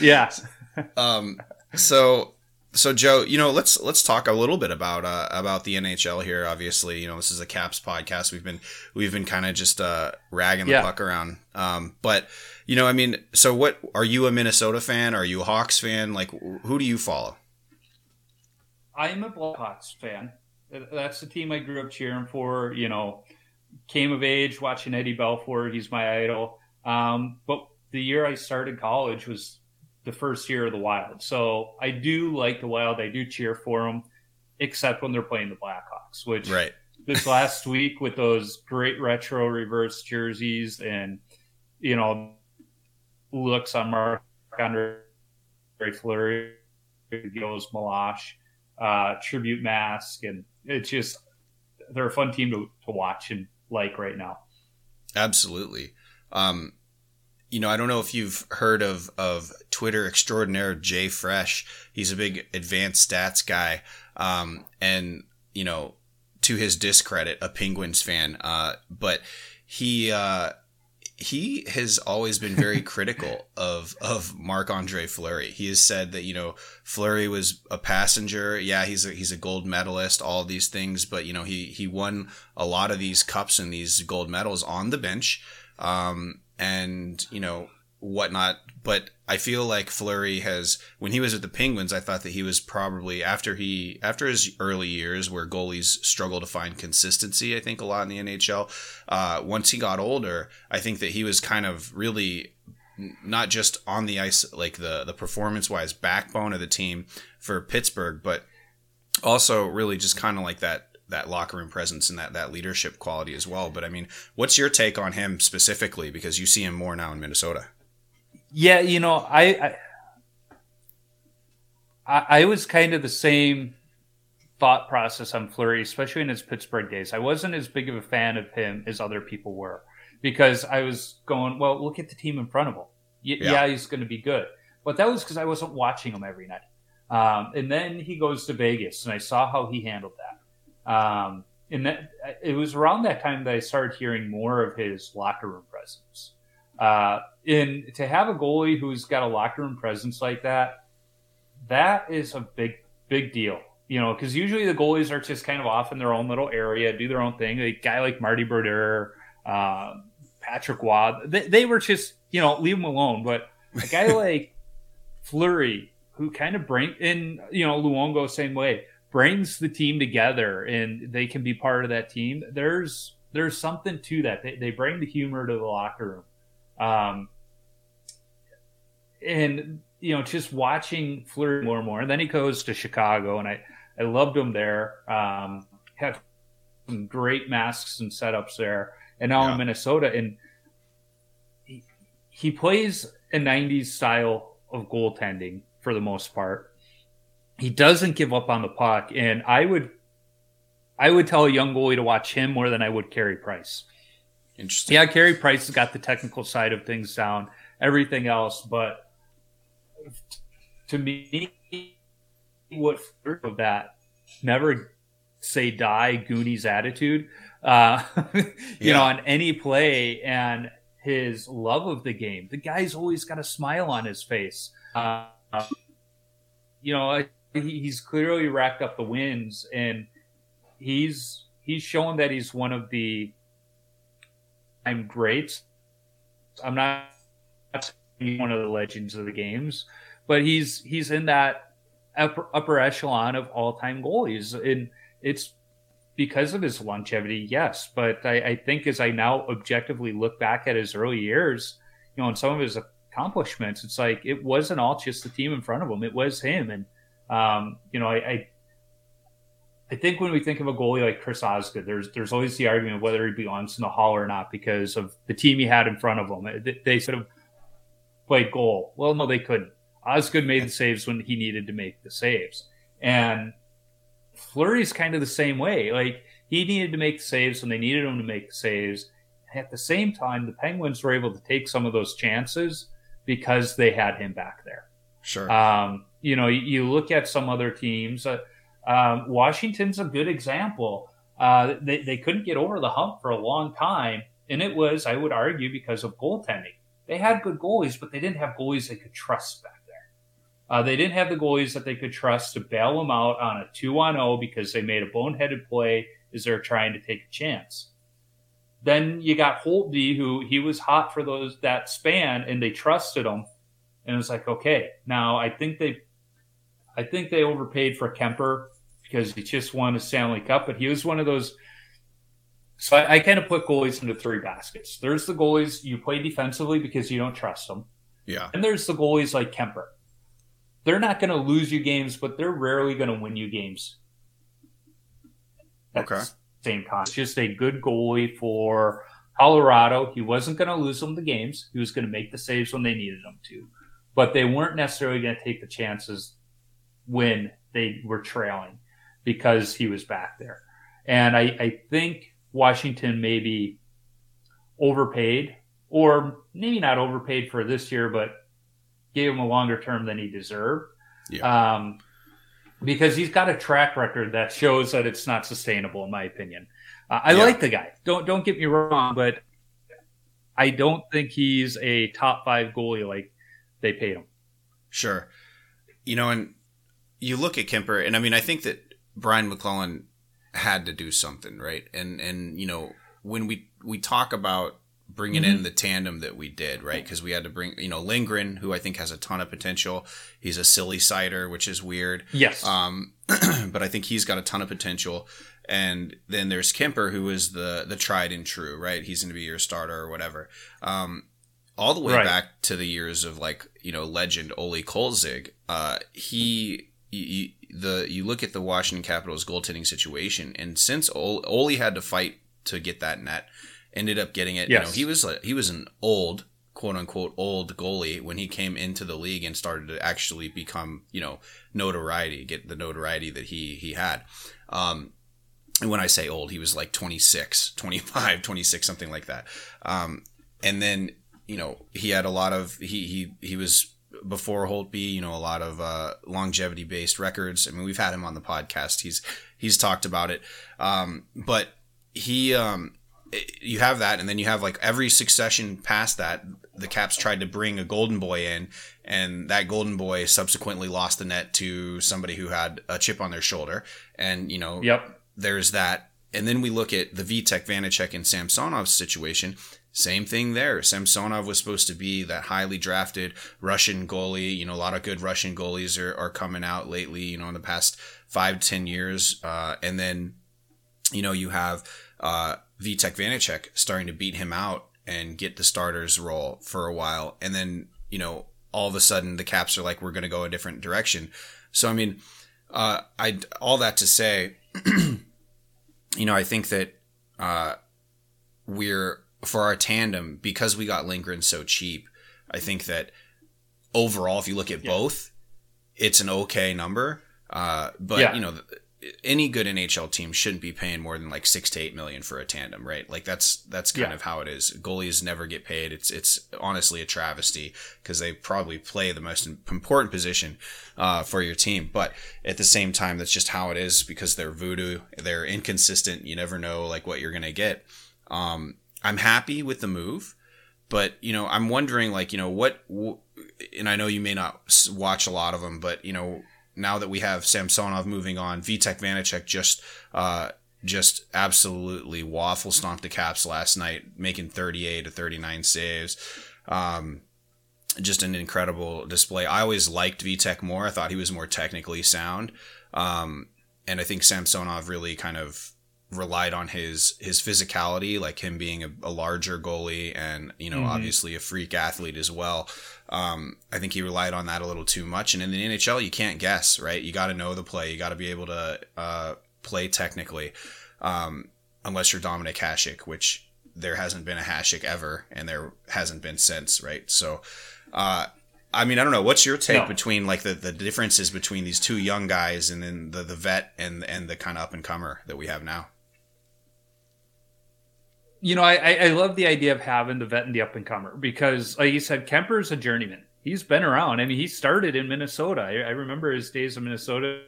Yeah.
yeah. um, so so Joe, you know, let's let's talk a little bit about uh, about the NHL here. Obviously, you know, this is a Caps podcast. We've been we've been kind of just uh, ragging the yeah. puck around. Um, but you know, I mean, so what are you a Minnesota fan? Are you a Hawks fan? Like, who do you follow?
I am a Blackhawks fan. That's the team I grew up cheering for. You know, came of age watching Eddie Belfour. He's my idol. Um, but the year I started college was the first year of the Wild. So I do like the Wild. I do cheer for them, except when they're playing the Blackhawks, which
right.
this last week with those great retro reverse jerseys and you know looks on Marc Andre Fleury, Gilles Meloche, uh, tribute mask, and it's just they're a fun team to, to watch and like right now.
Absolutely. Um, you know, I don't know if you've heard of of Twitter extraordinaire Jay Fresh. He's a big advanced stats guy, um, and you know, to his discredit, a Penguins fan. Uh, but he uh, he has always been very critical of of Marc Andre Fleury. He has said that you know Fleury was a passenger. Yeah, he's a, he's a gold medalist, all these things, but you know he he won a lot of these cups and these gold medals on the bench. Um, and you know whatnot. But I feel like Fleury has, when he was at the Penguins, I thought that he was probably after he after his early years where goalies struggle to find consistency. I think a lot in the NHL. Uh, once he got older, I think that he was kind of really not just on the ice, like the the performance wise backbone of the team for Pittsburgh, but also really just kind of like that that locker room presence and that that leadership quality as well. But I mean, what's your take on him specifically? Because you see him more now in Minnesota.
Yeah, you know, I, I I was kind of the same thought process on Fleury, especially in his Pittsburgh days. I wasn't as big of a fan of him as other people were because I was going, well, look at the team in front of him. Y- yeah. yeah. he's going to be good, but that was because I wasn't watching him every night. Um, and then he goes to Vegas, and I saw how he handled that. Um, and that it was around that time that I started hearing more of his locker room presence. Uh, and to have a goalie who's got a locker room presence like that, that is a big, big deal. You know, because usually the goalies are just kind of off in their own little area, do their own thing. A guy like Marty Brodeur, uh, Patrick Roy, they, they were just, you know, leave them alone. But a guy like Fleury, who kind of bring in, you know, Luongo same way, brings the team together and they can be part of that team. There's there's something to that. They, they bring the humor to the locker room. Um, and you know, just watching Fleury more and more, and then he goes to Chicago, and I I loved him there. Um, had some great masks and setups there, and now yeah. in Minnesota, and he, he plays a '90s style of goaltending for the most part. He doesn't give up on the puck, and I would I would tell a young goalie to watch him more than I would Carey Price.
Interesting.
Yeah, Carey Price has got the technical side of things down, everything else, but to me, what of that never say die Goonies attitude, uh, you yeah. know, on any play and his love of the game. The guy's always got a smile on his face. Uh, you know, he's clearly racked up the wins, and he's he's shown that he's one of the I'm great. I'm not one of the legends of the games, but he's he's in that upper, upper echelon of all time goalies, and it's because of his longevity, yes. But I, I, think as I now objectively look back at his early years, you know, and some of his accomplishments, it's like it wasn't all just the team in front of him; it was him, and um, you know, I, I I think when we think of a goalie like Chris Osgood, there's there's always the argument of whether he belongs in the hall or not because of the team he had in front of him. They sort of played goal. Well, no, they couldn't. Osgood made the saves when he needed to make the saves, and Fleury's kind of the same way. Like he needed to make the saves when they needed him to make the saves. At the same time, the Penguins were able to take some of those chances because they had him back there.
Sure.
Um, you know, you look at some other teams. Uh, um, Washington's a good example. Uh, they, they couldn't get over the hump for a long time, and it was, I would argue, because of goaltending. They had good goalies, but they didn't have goalies they could trust back there. Uh, they didn't have the goalies that they could trust to bail them out on a two on zero because they made a boneheaded play as they're trying to take a chance. Then you got Holtby, who he was hot for those that span, and they trusted him. And it was like, okay, now I think they I think they overpaid for Kuemper because he just won a Stanley Cup, but he was one of those. So I, I kind of put goalies into three baskets. There's the goalies you play defensively because you don't trust them.
Yeah.
And there's the goalies like Kuemper. They're not going to lose you games, but they're rarely going to win you games.
That's okay.
Same time. Just a good goalie for Colorado. He wasn't going to lose them the games. He was going to make the saves when they needed him to, but they weren't necessarily going to take the chances when they were trailing because he was back there. And I, I think Washington maybe overpaid, or maybe not overpaid for this year, but gave him a longer term than he deserved.
Yeah.
Um, because he's got a track record that shows that it's not sustainable, in my opinion. Uh, I yeah. like the guy. Don't don't get me wrong, but I don't think he's a top five goalie like they paid him.
Sure. You know, and you look at Kuemper, and I mean, I think that Brian MacLellan had to do something, right? And and you know, when we we talk about bringing mm-hmm. in the tandem that we did, right? Because we had to bring, you know, Lindgren, who I think has a ton of potential. He's a silly cider, which is weird.
Yes.
Um, but I think he's got a ton of potential. And then there's Kuemper, who is the the tried and true, right? He's going to be your starter or whatever. Um, all the way right. back to the years of like you know legend Ole Kolzig. Uh, he you, the you look at the Washington Capitals goaltending situation, and since Ole, Ole had to fight to get that net, ended up getting it. Yes. You know, he was he was an old quote unquote old goalie when he came into the league and started to actually become you know notoriety, get the notoriety that he he had. Um, and when I say old, he was like 26, 25, 26, something like that. Um, and then you know he had a lot of he he he was before Holtby, you know, a lot of uh, longevity based records. I mean, we've had him on the podcast. He's he's talked about it, um, but he um, you have that, and then you have like every succession past that. The Caps tried to bring a golden boy in, and that golden boy subsequently lost the net to somebody who had a chip on their shoulder. And you know,
yep,
there's that. And then we look at the Vitek, Vanecek, and Samsonov situation. Same thing there. Samsonov was supposed to be that highly drafted Russian goalie. You know, a lot of good Russian goalies are, are coming out lately, you know, in the past five, ten years. Uh, and then, you know, you have uh, Vitek Vanecek starting to beat him out and get the starters role for a while. And then, you know, all of a sudden the Caps are like, we're going to go a different direction. So, I mean, uh, I all that to say, you know, I think that uh, we're for our tandem because we got Lindgren so cheap. I think that overall, if you look at yeah. both, it's an okay number. Uh, but yeah. you know, any good NHL team shouldn't be paying more than like six to eight million for a tandem, right? Like that's that's kind yeah. of how it is. Goalies never get paid. It's it's honestly a travesty because they probably play the most important position uh, for your team. But at the same time, that's just how it is because they're voodoo. They're inconsistent. You never know like what you're gonna get. Um, I'm happy with the move, but you know, I'm wondering like, you know, what, and I know you may not watch a lot of them, but you know, now that we have Samsonov moving on, Vitek Vanecek just, uh, just absolutely waffle stomped the Caps last night, making 38 to 39 saves. Um, just an incredible display. I always liked Vitek more. I thought he was more technically sound. Um, and I think Samsonov really kind of relied on his his physicality, like him being a, a larger goalie and you know mm-hmm. obviously a freak athlete as well. Um, I think he relied on that a little too much. And in the NHL, you can't guess, right? You got to know the play. You got to be able to uh, play technically, um, unless you're Dominik Hasek, which there hasn't been a Hasek ever, and there hasn't been since, right? So. Uh, I mean, I don't know. What's your take no. between like the, the differences between these two young guys and then the, the vet and and the kind of up and comer that we have now?
You know, I, I love the idea of having the vet and the up and comer because, like you said, Kuemper's a journeyman. He's been around. I mean, he started in Minnesota. I, I remember his days in Minnesota.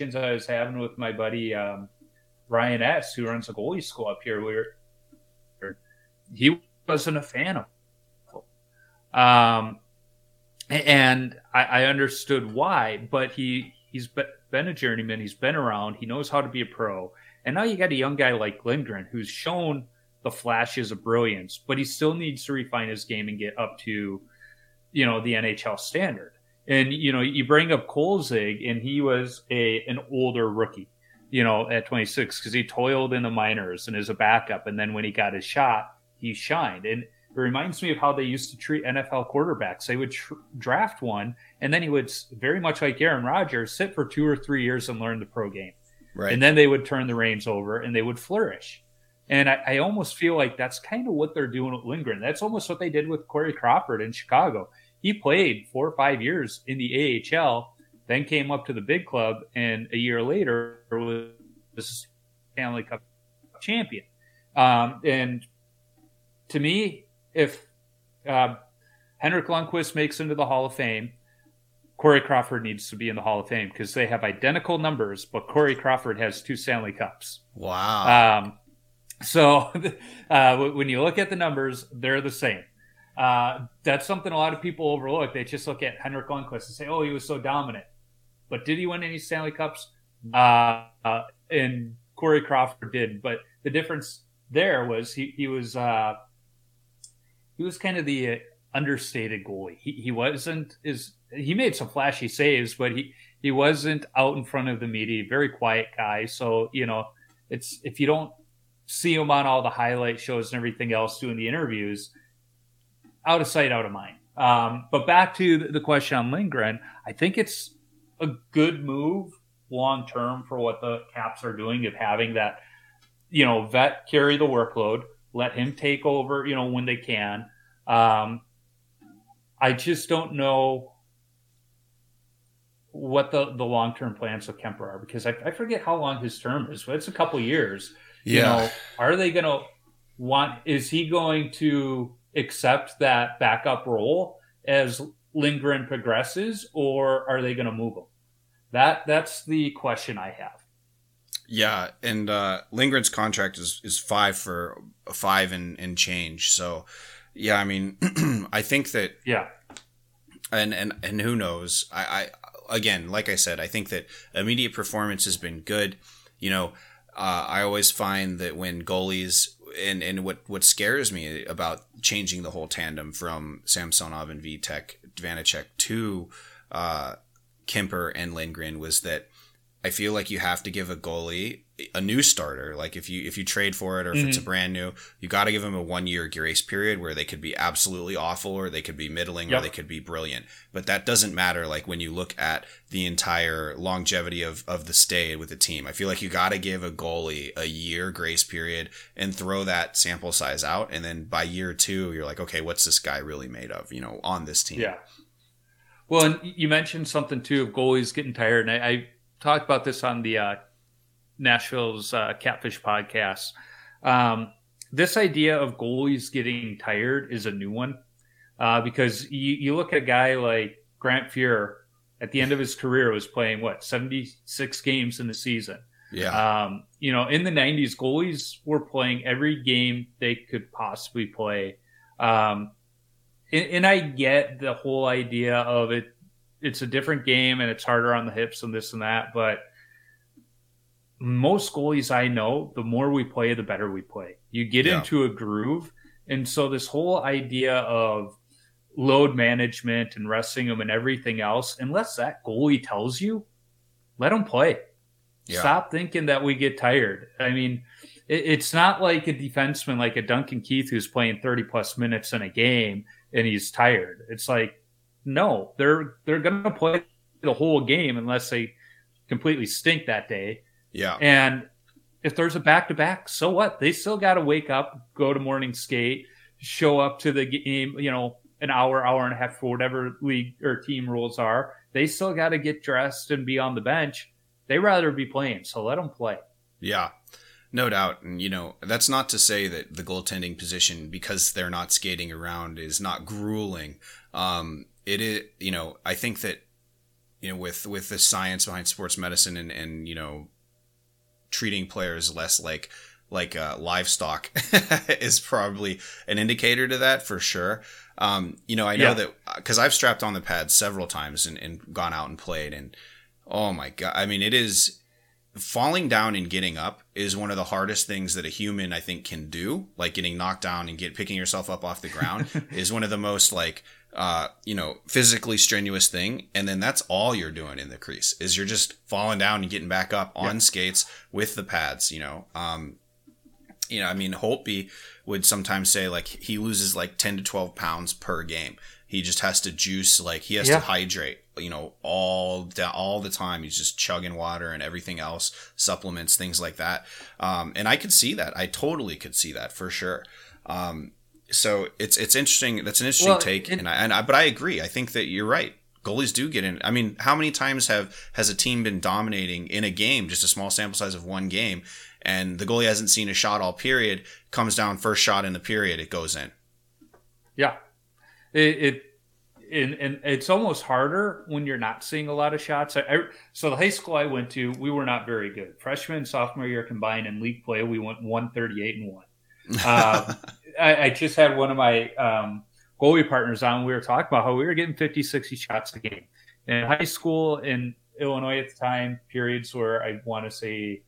I was having with my buddy um, Ryan S, who runs a goalie school up here. Where he wasn't a fan of, um, and I, I understood why. But he he's been a journeyman. He's been around. He knows how to be a pro and now you got a young guy like Lindgren who's shown the flashes of brilliance, but he still needs to refine his game and get up to, you know, the NHL standard. And you know, you bring up Kolzig, and he was a an older rookie, you know, at 26 because he toiled in the minors and as a backup, and then when he got his shot, he shined. And it reminds me of how they used to treat NFL quarterbacks. They would tr- draft one, and then he would very much like Aaron Rodgers sit for two or three years and learn the pro game. Right. And then they would turn the reins over and they would flourish. And I, I, almost feel like that's kind of what they're doing with Lindgren. That's almost what they did with Corey Crawford in Chicago. He played four or five years in the AHL, then came up to the big club, and a year later was Stanley Cup champion. Um, and to me, if uh, Henrik Lundqvist makes into the Hall of Fame, Corey Crawford needs to be in the Hall of Fame because they have identical numbers, but Corey Crawford has two Stanley Cups.
Wow.
Um, so uh, when you look at the numbers, they're the same. Uh, that's something a lot of people overlook. They just look at Henrik Lundqvist and say, "Oh, he was so dominant," but did he win any Stanley Cups? Uh, uh and Corey Crawford did, but the difference there was he he was uh, he was kind of the understated goalie. He he wasn't is he made some flashy saves, but he he wasn't out in front of the media. Very quiet guy. So you know, it's if you don't see him on all the highlight shows and everything else doing the interviews, out of sight, out of mind. Um, but back to the question on Lindgren, I think it's a good move long term for what the Caps are doing of having that, you know, vet carry the workload, let him take over, you know, when they can. Um, I just don't know what the, the long term plans of Kuemper are because I, I, forget how long his term is, but it's a couple years. Yeah. You know, are they going to want, is he going to accept that backup role as Lindgren progresses, or are they going to move him? That that's the question I have.
Yeah, and uh, Lindgren's contract is, is five for five and, and change. So, yeah, I mean, I think that
yeah,
and and and who knows? I, I again, like I said, I think that immediate performance has been good. You know, uh, I always find that when goalies and and what what scares me about changing the whole tandem from Samsonov and Vitek Vanecek to uh, Kuemper and Lindgren was that I feel like you have to give a goalie a new starter. Like if you if you trade for it or if mm-hmm. it's a mm-hmm. brand new, you got to give them a one year grace period where they could be absolutely awful or they could be middling yep. or they could be brilliant. But that doesn't matter. Like when you look at the entire longevity of of the stay with the team, I feel like you got to give a goalie a year grace period and throw that sample size out, and then by year two, you're like, okay, what's this guy really made of? You know, on this team.
Yeah. Well, and you mentioned something too of goalies getting tired, and I, I talked about this on the uh, Nashville's uh, Catfish podcast. Um, this idea of goalies getting tired is a new one uh, because you, you look at a guy like Grant Fuhr at the end of his career was playing what 76 games in the season.
Yeah.
Um, you know, in the 90s, goalies were playing every game they could possibly play. Um, and, and I get the whole idea of it. It's a different game and it's harder on the hips and this and that, but most goalies I know, the more we play, the better we play. You get yeah. into a groove. And so this whole idea of load management and resting them and everything else, unless that goalie tells you, let them play. Yeah. Stop thinking that we get tired. I mean, it, it's not like a defenseman like a Duncan Keith who's playing 30 plus minutes in a game and he's tired. It's like, no, they're they're gonna play the whole game unless they completely stink that day.
Yeah.
And if there's a back to back, so what? They still got to wake up, go to morning skate, show up to the game, you know, an hour, hour and a half for whatever league or team rules are. They still got to get dressed and be on the bench. They rather be playing, so let them play.
Yeah. No doubt. And, you know, that's not to say that the goaltending position, because they're not skating around, is not grueling. Um, it is, you know, I think that, you know, with, with the science behind sports medicine and, and, you know, treating players less like like uh, livestock is probably an indicator to that for sure. Um, you know, I know yeah. that because I've strapped on the pads several times and, and gone out and played, and oh my god, I mean, it is falling down and getting up is one of the hardest things that a human I think can do. Like getting knocked down and get picking yourself up off the ground is one of the most like uh, you know, physically strenuous thing. And then that's all you're doing in the crease is you're just falling down and getting back up on yeah. skates with the pads, you know. Um, you know, I mean, Holtby would sometimes say like he loses like 10 to 12 pounds per game. He just has to juice, like he has yeah. to hydrate, you know, all all the time. He's just chugging water and everything else, supplements, things like that. Um, and I could see that. I totally could see that for sure. Um, so it's it's interesting. That's an interesting well, take, it, and I, and I, but I agree. I think that you're right. Goalies do get in. I mean, how many times have has a team been dominating in a game, just a small sample size of one game, and the goalie hasn't seen a shot all period, comes down first shot in the period, it goes in.
Yeah, it, it and, and it's almost harder when you're not seeing a lot of shots. I, I, so the high school I went to, we were not very good. Freshman sophomore year combined in league play, we went 138 and one. Uh, I, I, just had one of my um, goalie partners on. We were talking about how we were getting 50, 60 shots a game. In high school in Illinois at the time, periods where I want to say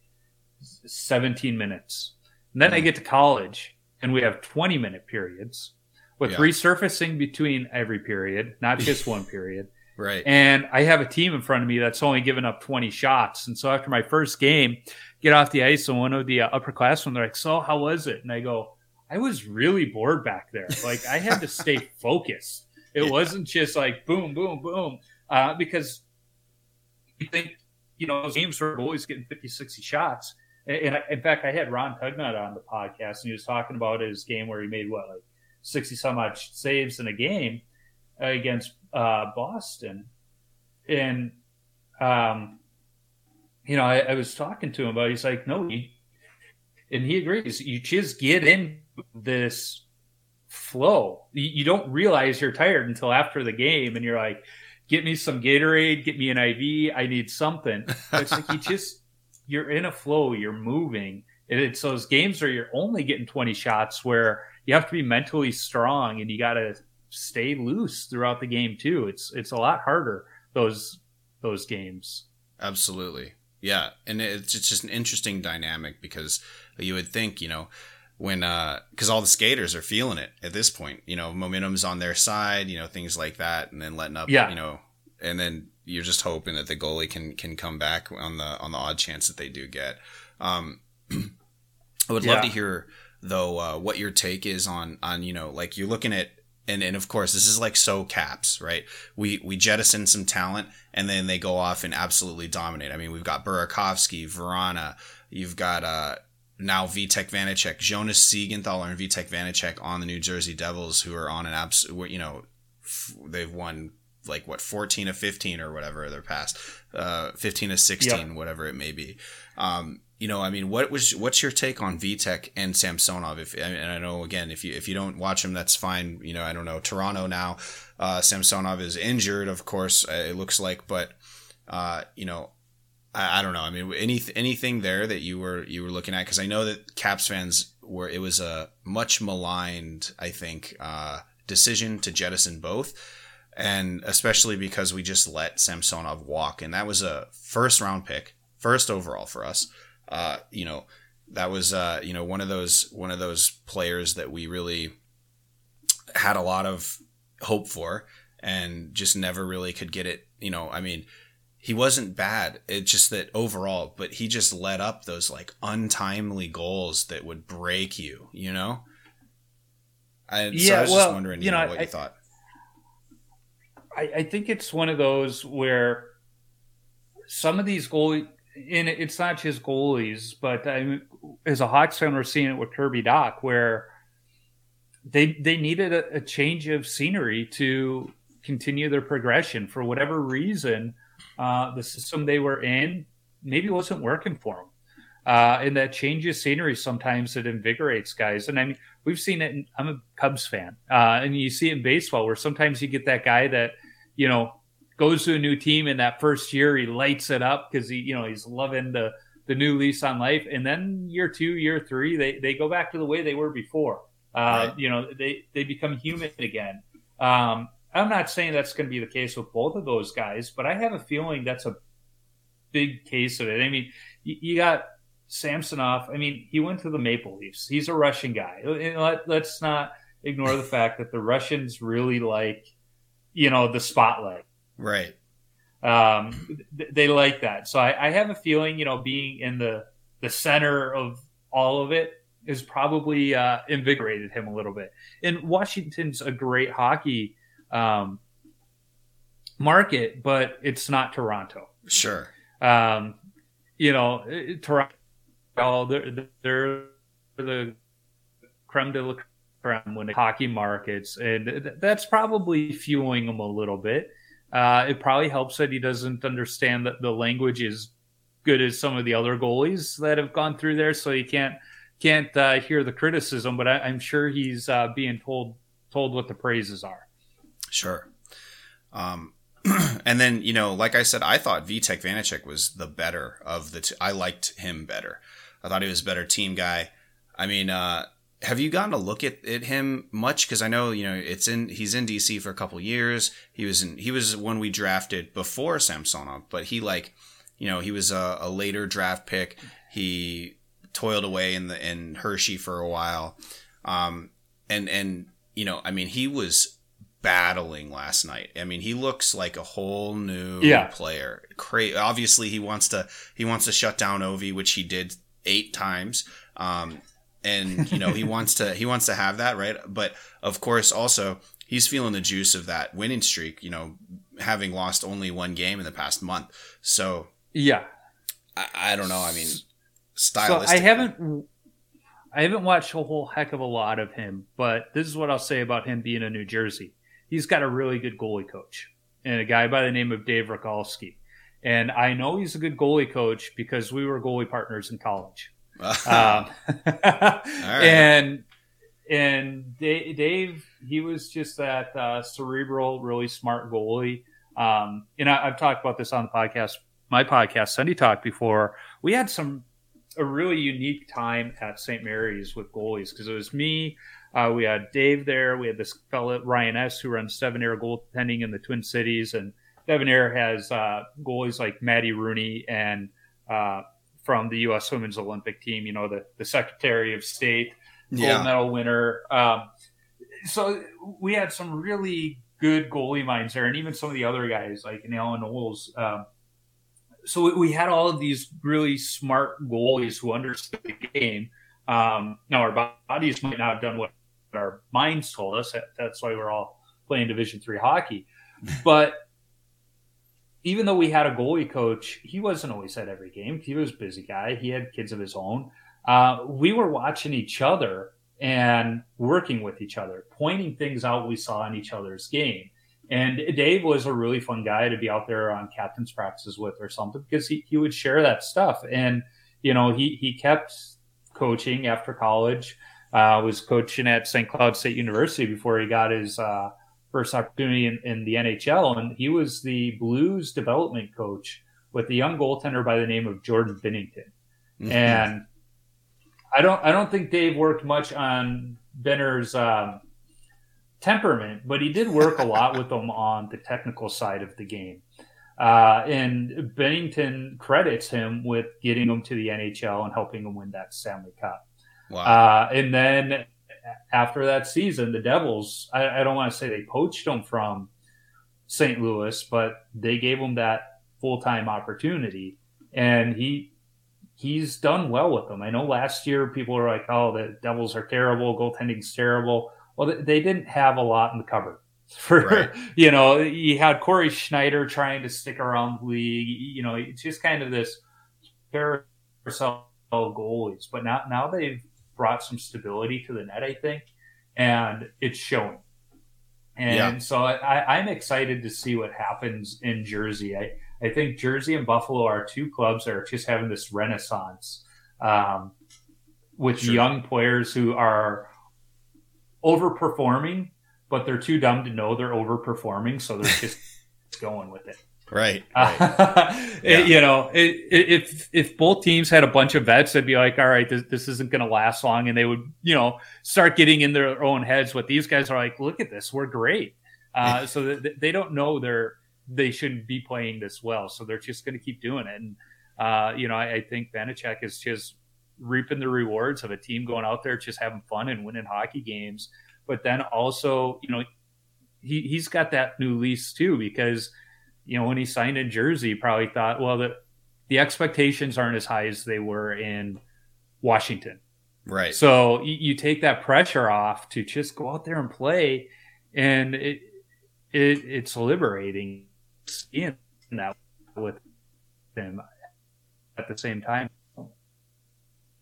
17 minutes. And then I get to college and we have 20 minute periods with
Yeah.
resurfacing between every period, not just one period.
Right.
And I have a team in front of me that's only given up 20 shots. And so after my first game, get off the ice, and one of the uh, upperclassmen, they're like, So, how was it? And I go, I was really bored back there. Like, I had to stay focused. It
Yeah.
wasn't just like boom, boom, boom. Uh, because you think, you know, those games were always getting 50, 60 shots. And, I, in fact, I had Ron Tugnutt on the podcast, and he was talking about his game where he made what, like 60 some odd saves in a game against uh, Boston. And, um, you know, I, I was talking to him about. It. He's like, no, you, and he agrees. You just get in this flow. You, don't realize you're tired until after the game, and you're like, "Get me some Gatorade, get me an IV. I need something." But it's like you just you're in a flow. You're moving. And it's those games where you're only getting 20 shots where you have to be mentally strong and you got to stay loose throughout the game too. It's it's a lot harder those those games.
Absolutely. Yeah. And it's, it's just an interesting dynamic because you would think, you know, when, uh, cause all the skaters are feeling it at this point, you know, momentum's on their side, you know, things like that. And then letting up,
Yeah.
you know, and then you're just hoping that the goalie can, can come back on the, on the odd chance that they do get. Um, I would love to hear though, uh, what your take is on, on, you know, like you're looking at, and, and of course this is like so caps, right? We, we jettison some talent and then they go off and absolutely dominate. I mean, we've got Burakovsky, Vrana, you've got, uh, now Vitek Vanecek, Jonas Siegenthaler and Vitek Vanecek on the New Jersey Devils who are on an absolute, you know, f- they've won like what 14 of 15 or whatever their past uh 15 of 16 whatever it may be. Um you know i mean what was what's your take on Vitek and samsonov? If and i know again if you if you don't watch them that's fine you know i don't know. Toronto now uh samsonov is injured of course uh, it looks like but uh you know I, I don't know i mean any anything there that you were you were looking at because i know that caps fans were it was a much maligned i think uh decision to jettison both and especially because we just let Samsonov walk, and that was a first round pick, first overall for us. Uh, you know, that was uh, you know one of those one of those players that we really had a lot of hope for, and just never really could get it. You know, I mean, he wasn't bad. It's just that overall, but he just let up those like untimely goals that would break you. You know. I, so
Yeah,
I was
well,
just wondering, you
you
know,
know,
what
I-
you thought.
I, I think it's one of those where some of these goalies, and it's not just goalies, but I, as a Hawks fan, we're seeing it with Kirby Dach, where they they needed a, a change of scenery to continue their progression for whatever reason. Uh, the system they were in maybe wasn't working for them. Uh, and that changes scenery sometimes it invigorates guys. And I mean, we've seen it. In, I'm a Cubs fan, uh, and you see it in baseball where sometimes you get that guy that you know goes to a new team in that first year he lights it up because he you know he's loving the the new lease on life, and then year two, year three, they they go back to the way they were before. Uh,
Right.
You know, they they become human again. Um, I'm not saying that's going to be the case with both of those guys, but I have a feeling that's a big case of it. I mean, you, you got Samsonov. I mean, he went to the Maple Leafs. He's a Russian guy. Let, let's not ignore the fact that the Russians really like, you know, the spotlight.
Right.
Um, th- they like that. So I, I have a feeling, you know, being in the the center of all of it has probably uh, invigorated him a little bit. And Washington's a great hockey um, market, but it's not Toronto.
Sure.
Um, you know, it- Toronto, they're, they're the creme de la creme when it hockey markets, and th- that's probably fueling him a little bit. Uh, it probably helps that he doesn't understand that the language is good as some of the other goalies that have gone through there, so he can't can't uh, hear the criticism. But I, I'm sure he's uh, being told told what the praises are.
Sure. Um, and then you know, like I said, I thought Vitek Vanecek was the better of the. Two. I liked him better. I thought he was a better team guy. I mean, uh, have you gotten a look at, at him much? Because I know you know it's in. He's in DC for a couple years. He was in. He was one we drafted before Samsonov, but he like, you know, he was a, a later draft pick. He toiled away in the in Hershey for a while. Um, and and you know, I mean, he was battling last night. I mean, he looks like a whole new
Yeah.
player. Cra- obviously, he wants to he wants to shut down Ovi, which he did eight times. Um, and you know, he wants to he wants to have that right. But of course, also he's feeling the juice of that winning streak. You know, having lost only one game in the past month. So
Yeah.
I, I don't know. I mean,
So. I haven't I haven't watched a whole heck of a lot of him, but this is what I'll say about him being in New Jersey. He's got a really good goalie coach and a guy by the name of Dave Rogalski. And I know he's a good goalie coach because we were goalie partners in college. Um, And and Dave, he was just that uh, cerebral, really smart goalie. Um, and I, I've talked about this on the podcast, my podcast, Tendy Talk, before. We had some a really unique time at St. Mary's with goalies because it was me. Uh, we had Dave there. We had this fellow Ryan S. who runs Seven Air goaltending in the Twin Cities, and Devon Air has uh, goalies like Maddie Rooney and uh, from the U.S. Women's Olympic team. You know, the the Secretary of State gold
yeah,
medal winner. Um, so we had some really good goalie minds there, and even some of the other guys like Alan Knowles. Um, so we, we had all of these really smart goalies who understood the game. Um, now our bodies might not have done what our minds told us. That- That's why we're all playing Division three hockey. But even though we had a goalie coach, he wasn't always at every game. He was a busy guy. He had kids of his own uh, we were watching each other and working with each other, pointing things out we saw in each other's game. And Dave was a really fun guy to be out there on captain's practices with or something because he, he would share that stuff. And, you know, he, he kept coaching after college, uh, was coaching at St. Cloud State University before he got his uh, first opportunity in, in the NHL. And he was the Blues development coach with a young goaltender by the name of Jordan Binnington
Mm-hmm.
and I don't I don't think Dave worked much on Binner's um, temperament, but he did work a lot with him on the technical side of the game. Uh, and Bennington credits him with getting him to the NHL and helping him win that Stanley Cup.
Wow,
Uh, and then after that season, the Devils, I, I don't want to say they poached him from St. Louis, but they gave him that full time opportunity. And he he's done well with them. I know last year people were like, oh, the Devils are terrible, goaltending's terrible. Well, they- didn't have a lot in the cupboard. For
Right.
you know, you had Cory Schneider trying to stick around the league. You know, it's just kind of this carousel goalies. But now now they've brought some stability to the net, I think, and it's showing. And
Yeah.
so I, I'm excited to see what happens in Jersey. I, I think Jersey and Buffalo are two clubs that are just having this renaissance um, with
Sure.
young players who are overperforming, but they're too dumb to know they're overperforming, so they're just going with it.
Right, right.
It-
Yeah.
You know, it, it, if if both teams had a bunch of vets, they'd be like, "All right, this, this isn't going to last long," and they would, you know, start getting in their own heads. What these guys are like, "Look at this, we're great." Uh, so that they don't know they're they shouldn't be playing this well, so they're just going to keep doing it. And uh, you know, I, I think Vanecek is just reaping the rewards of a team going out there just having fun and winning hockey games. But then also, you know, he he's got that new lease too because you know when he signed in Jersey, probably thought, well, the the expectations aren't as high as they were in Washington.
right.
So you, you take that pressure off to just go out there and play, and it it it's liberating seeing that with him at the same time.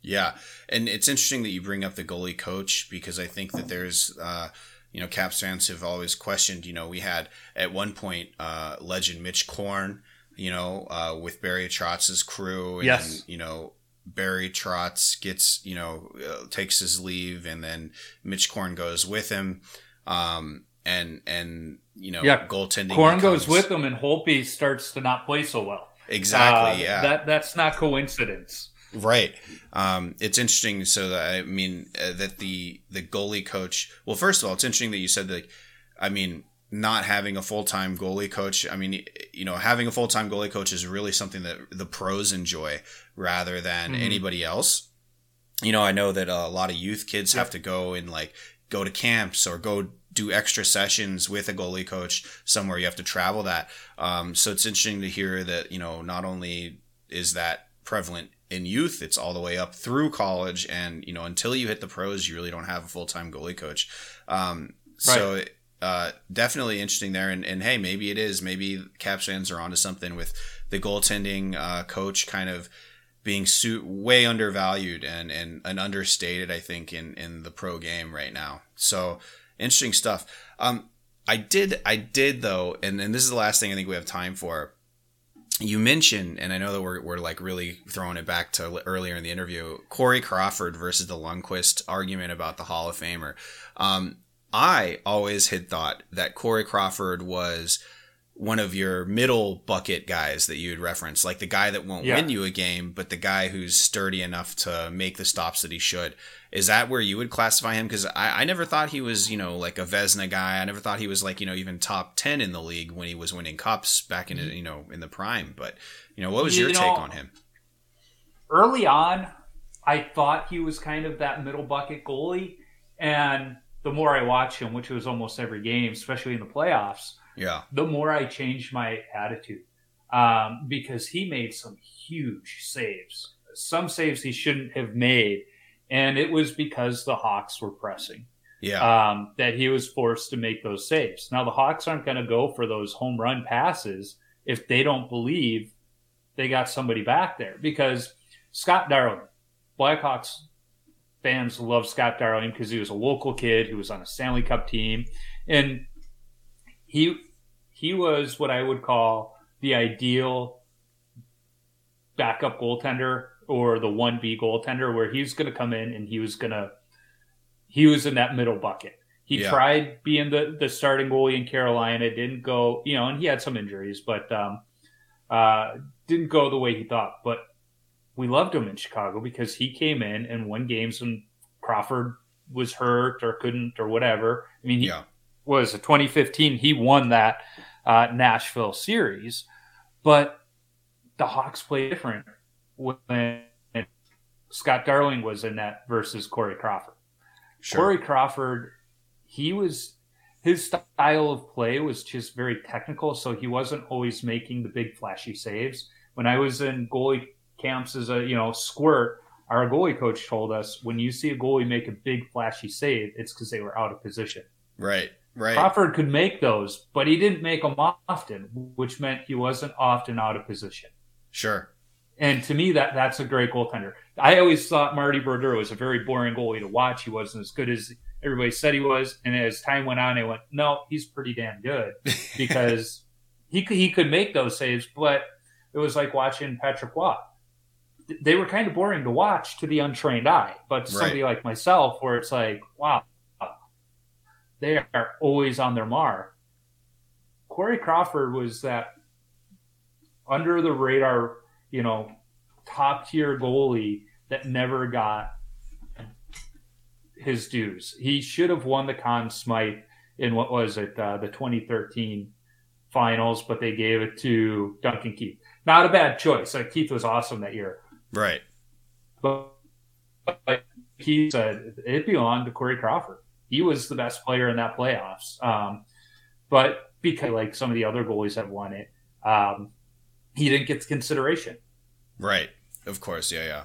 Yeah, and it's interesting that you bring up the goalie coach because I think that there's, uh, you know, Caps fans have always questioned. You know, we had at one point uh, legend Mitch Korn, you know, uh, with Barry Trotz's crew, and
Yes.
you know Barry Trotz gets, you know, uh, takes his leave, and then Mitch Korn goes with him, um, and and you know,
Yeah,
goaltending.
Korn goes with him, and Holtby starts to not play so well.
exactly.
Uh,
yeah,
that that's not coincidence.
Right. Um, it's interesting. So that I mean uh, that the the goalie coach. Well, first of all, it's interesting that you said that. I mean, not having a full time goalie coach. I mean, you know, having a full time goalie coach is really something that the pros enjoy rather than
Mhm.
anybody else. you know, I know that a lot of youth kids have to go and like go to camps or go do extra sessions with a goalie coach somewhere. You have to travel that. Um, so it's interesting to hear that, you know, not only is that prevalent in youth, it's all the way up through college. And, you know, until you hit the pros, you really don't have a full time goalie coach. Um, so, uh, definitely interesting there. And, and hey, maybe it is. Maybe Caps fans are onto something with the goaltending uh, coach kind of being su- way undervalued and, and, and understated, I think, in, in the pro game right now. So interesting stuff. Um, I did, I did though, and, and this is the last thing I think we have time for. You mentioned, and I know that we're, we're like really throwing it back to earlier in the interview, Corey Crawford versus the Lundqvist argument about the Hall of Famer. Um, I always had thought that Corey Crawford was one of your middle bucket guys that you'd reference, like the guy that won't
Yeah.
win you a game, but the guy who's sturdy enough to make the stops that he should. Is that where you would classify him? Because I, I never thought he was, you know, like a Vezina guy. I never thought he was like, you know, even top ten in the league when he was winning cups back in, mm-hmm. you know, in the prime. But you know, what was
You
your
know,
take on him?
early on, I thought he was kind of that middle bucket goalie. And the more I watched him, which was almost every game, especially in the playoffs,
Yeah,
the more I changed my attitude um, because he made some huge saves. Some saves he shouldn't have made. And it was because the Hawks were pressing
yeah,
um, that he was forced to make those saves. Now, the Hawks aren't going to go for those home run passes if they don't believe they got somebody back there because Scott Darling, Blackhawks fans love Scott Darling because he was a local kid who was on a Stanley Cup team. And he he was what I would call the ideal backup goaltender or the 1B goaltender where he's going to come in and he was going to he was in that middle bucket. He
Yeah.
tried being the, the starting goalie in Carolina, didn't go, you know, and he had some injuries, but um, uh, didn't go the way he thought. But we loved him in Chicago because he came in and won games when Crawford was hurt or couldn't or whatever. I mean, he
yeah,
was 2015. He won that uh, Nashville series, but the Hawks play different when Scott Darling was in that versus Corey Crawford.
sure,
Corey Crawford, he was his style of play was just very technical, so he wasn't always making the big flashy saves. When I was in goalie camps as a you know squirt, our goalie coach told us when you see a goalie make a big flashy save, it's because they were out of position.
right, right,
Crawford could make those, but he didn't make them often, which meant he wasn't often out of position.
sure,
And to me, that that's a great goaltender. I always thought Marty Brodeur was a very boring goalie to watch. He wasn't as good as everybody said he was. And as time went on, I went, no, he's pretty damn good because he could, he could make those saves, but it was like watching Patrick Watt. They were kind of boring to watch to the untrained eye, but to somebody like myself, where it's like, wow, they are always on their mark. Corey Crawford was that under the radar, you know, top tier goalie that never got his dues. He should have won the Conn Smythe in what was it, uh, the 2013 finals, but they gave it to Duncan Keith. Not a bad choice. Like Keith was awesome that year,
right,
but, but he said it belonged to Corey Crawford. He was the best player in that playoffs. Um, but because like some of the other goalies have won it, um, he didn't get the consideration.
right. Of course, yeah, yeah.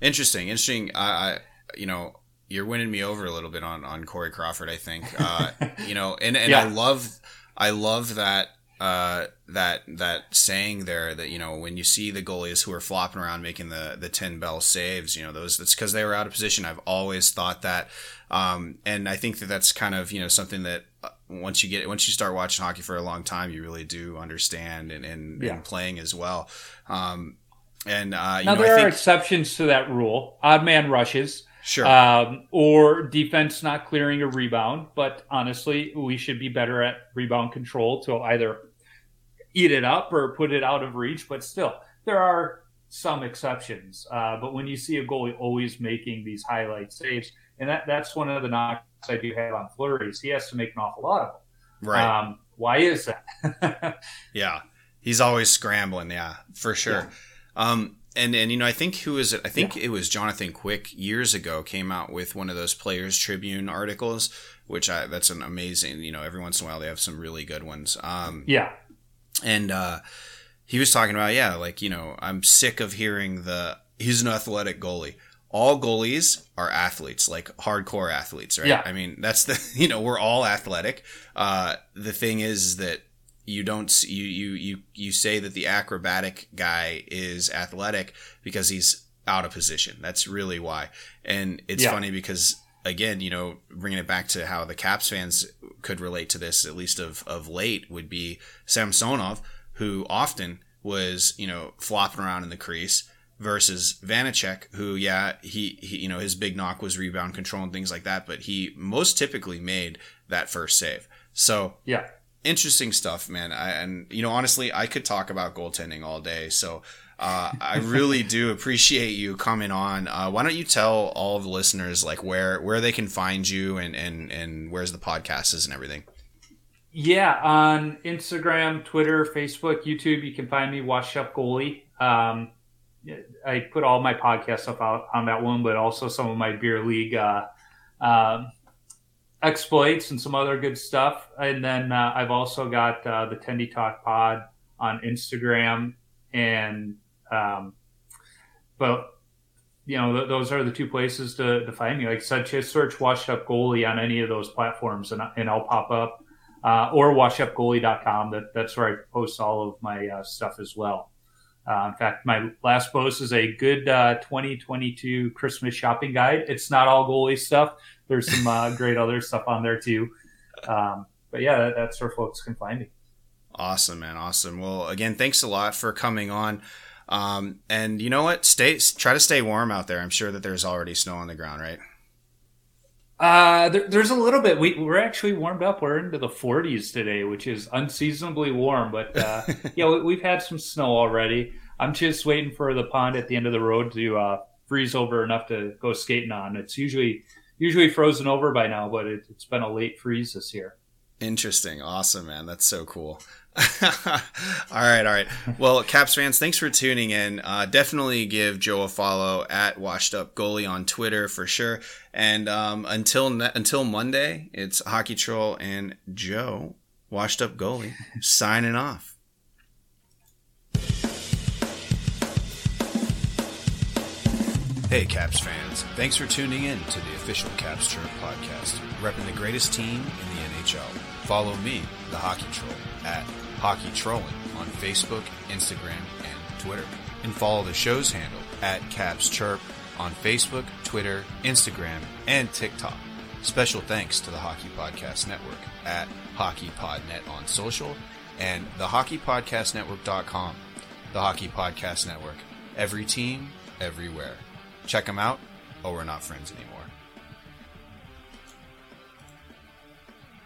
Interesting, interesting. I, I, you know, you're winning me over a little bit on on Corey Crawford. I think, uh, you know, and and I love, I love that. Uh, that that saying there that you know when you see the goalies who are flopping around making the the ten bell saves, you know those that's because they were out of position. I've always thought that, um, and I think that that's kind of you know something that uh, once you get once you start watching hockey for a long time, you really do understand and and,
Yeah.
and playing as well. Um, and uh, you
now
know,
there
I
are exceptions to that rule. Odd man rushes,
sure,
um, or defense not clearing a rebound. But honestly, we should be better at rebound control to either eat it up or put it out of reach. But still, there are some exceptions. Uh, but when you see a goalie always making these highlight saves, and that, that's one of the knocks I do have on Fleury's, he has to make an awful lot of them.
right,
Um, why is that?
yeah, he's always scrambling. Yeah, for sure. Um, and and you know I think who is it? I think yeah. it was Jonathan Quick years ago came out with one of those Players Tribune articles, which I that's an amazing. You know, every once in a while they have some really good ones. Um,
yeah,
and uh, he was talking about yeah, like you know I'm sick of hearing the he's an athletic goalie. All goalies are athletes, like hardcore athletes, right?
Yeah.
I mean, that's the you know we're all athletic. Uh, the thing is that you don't you you you you say that the acrobatic guy is athletic because he's out of position. That's really why. And it's yeah. funny because again, you know, bringing it back to how the Caps fans could relate to this, at least of of late, would be Samsonov, who often was you know flopping around in the crease. Versus Vanecek, who, yeah, he, he, you know, his big knock was rebound control and things like that, but he most typically made that first save. So,
yeah,
interesting stuff, man. I, and you know, honestly, I could talk about goaltending all day. So uh, I really do appreciate you coming on. Uh, why don't you tell all the listeners like where where they can find you and and and where's the podcast is and everything.
Yeah, on Instagram, Twitter, Facebook, YouTube, you can find me Washed Up Goalie. Um, I put all my podcast stuff out on that one, but also some of my beer league uh, um, exploits and some other good stuff. And then uh, I've also got uh, the Tendy Talk Pod on Instagram, and um, but you know th- those are the two places to, to find me. Like I said, just search Washed Up Goalie on any of those platforms, and and I'll pop up. Uh, or washedupgoalie.com. That that's where I post all of my uh, stuff as well. Uh, in fact, my last post is a good uh, 2022 Christmas shopping guide. It's not all goalie stuff. There's some uh, great other stuff on there too. Um, but yeah, that, that's where folks can find me.
Awesome, man. Awesome. Well, again, thanks a lot for coming on. Um, and you know what? Stay, try to stay warm out there. I'm sure that there's already snow on the ground, right?
Uh, there, there's a little bit. We, we're actually warmed up. We're into the 40s today, which is unseasonably warm. But uh, yeah, we, have had some snow already. I'm just waiting for the pond at the end of the road to uh, freeze over enough to go skating on. It's usually usually frozen over by now, but it, has been a late freeze this year.
Interesting. Awesome, man. That's so cool. all right, all right. Well, Caps fans, thanks for tuning in. Uh, definitely give Joe a follow at Washed Up Goalie on Twitter for sure. And um, until ne- until Monday, it's Hockey Troll and Joe Washed Up Goalie signing off. Hey, Caps fans. Thanks for tuning in to the official Caps Chirp podcast, repping the greatest team in the NHL. Follow me, the Hockey Troll, at Hockey Trolling on Facebook, Instagram, and Twitter. And follow the show's handle at Caps Chirp on Facebook, Twitter, Instagram, and TikTok. Special thanks to the Hockey Podcast Network at HockeyPodNet on social and the HockeyPodcastNetwork.com. The Hockey Podcast Network. Every team, everywhere. Check them out, or we're not friends anymore.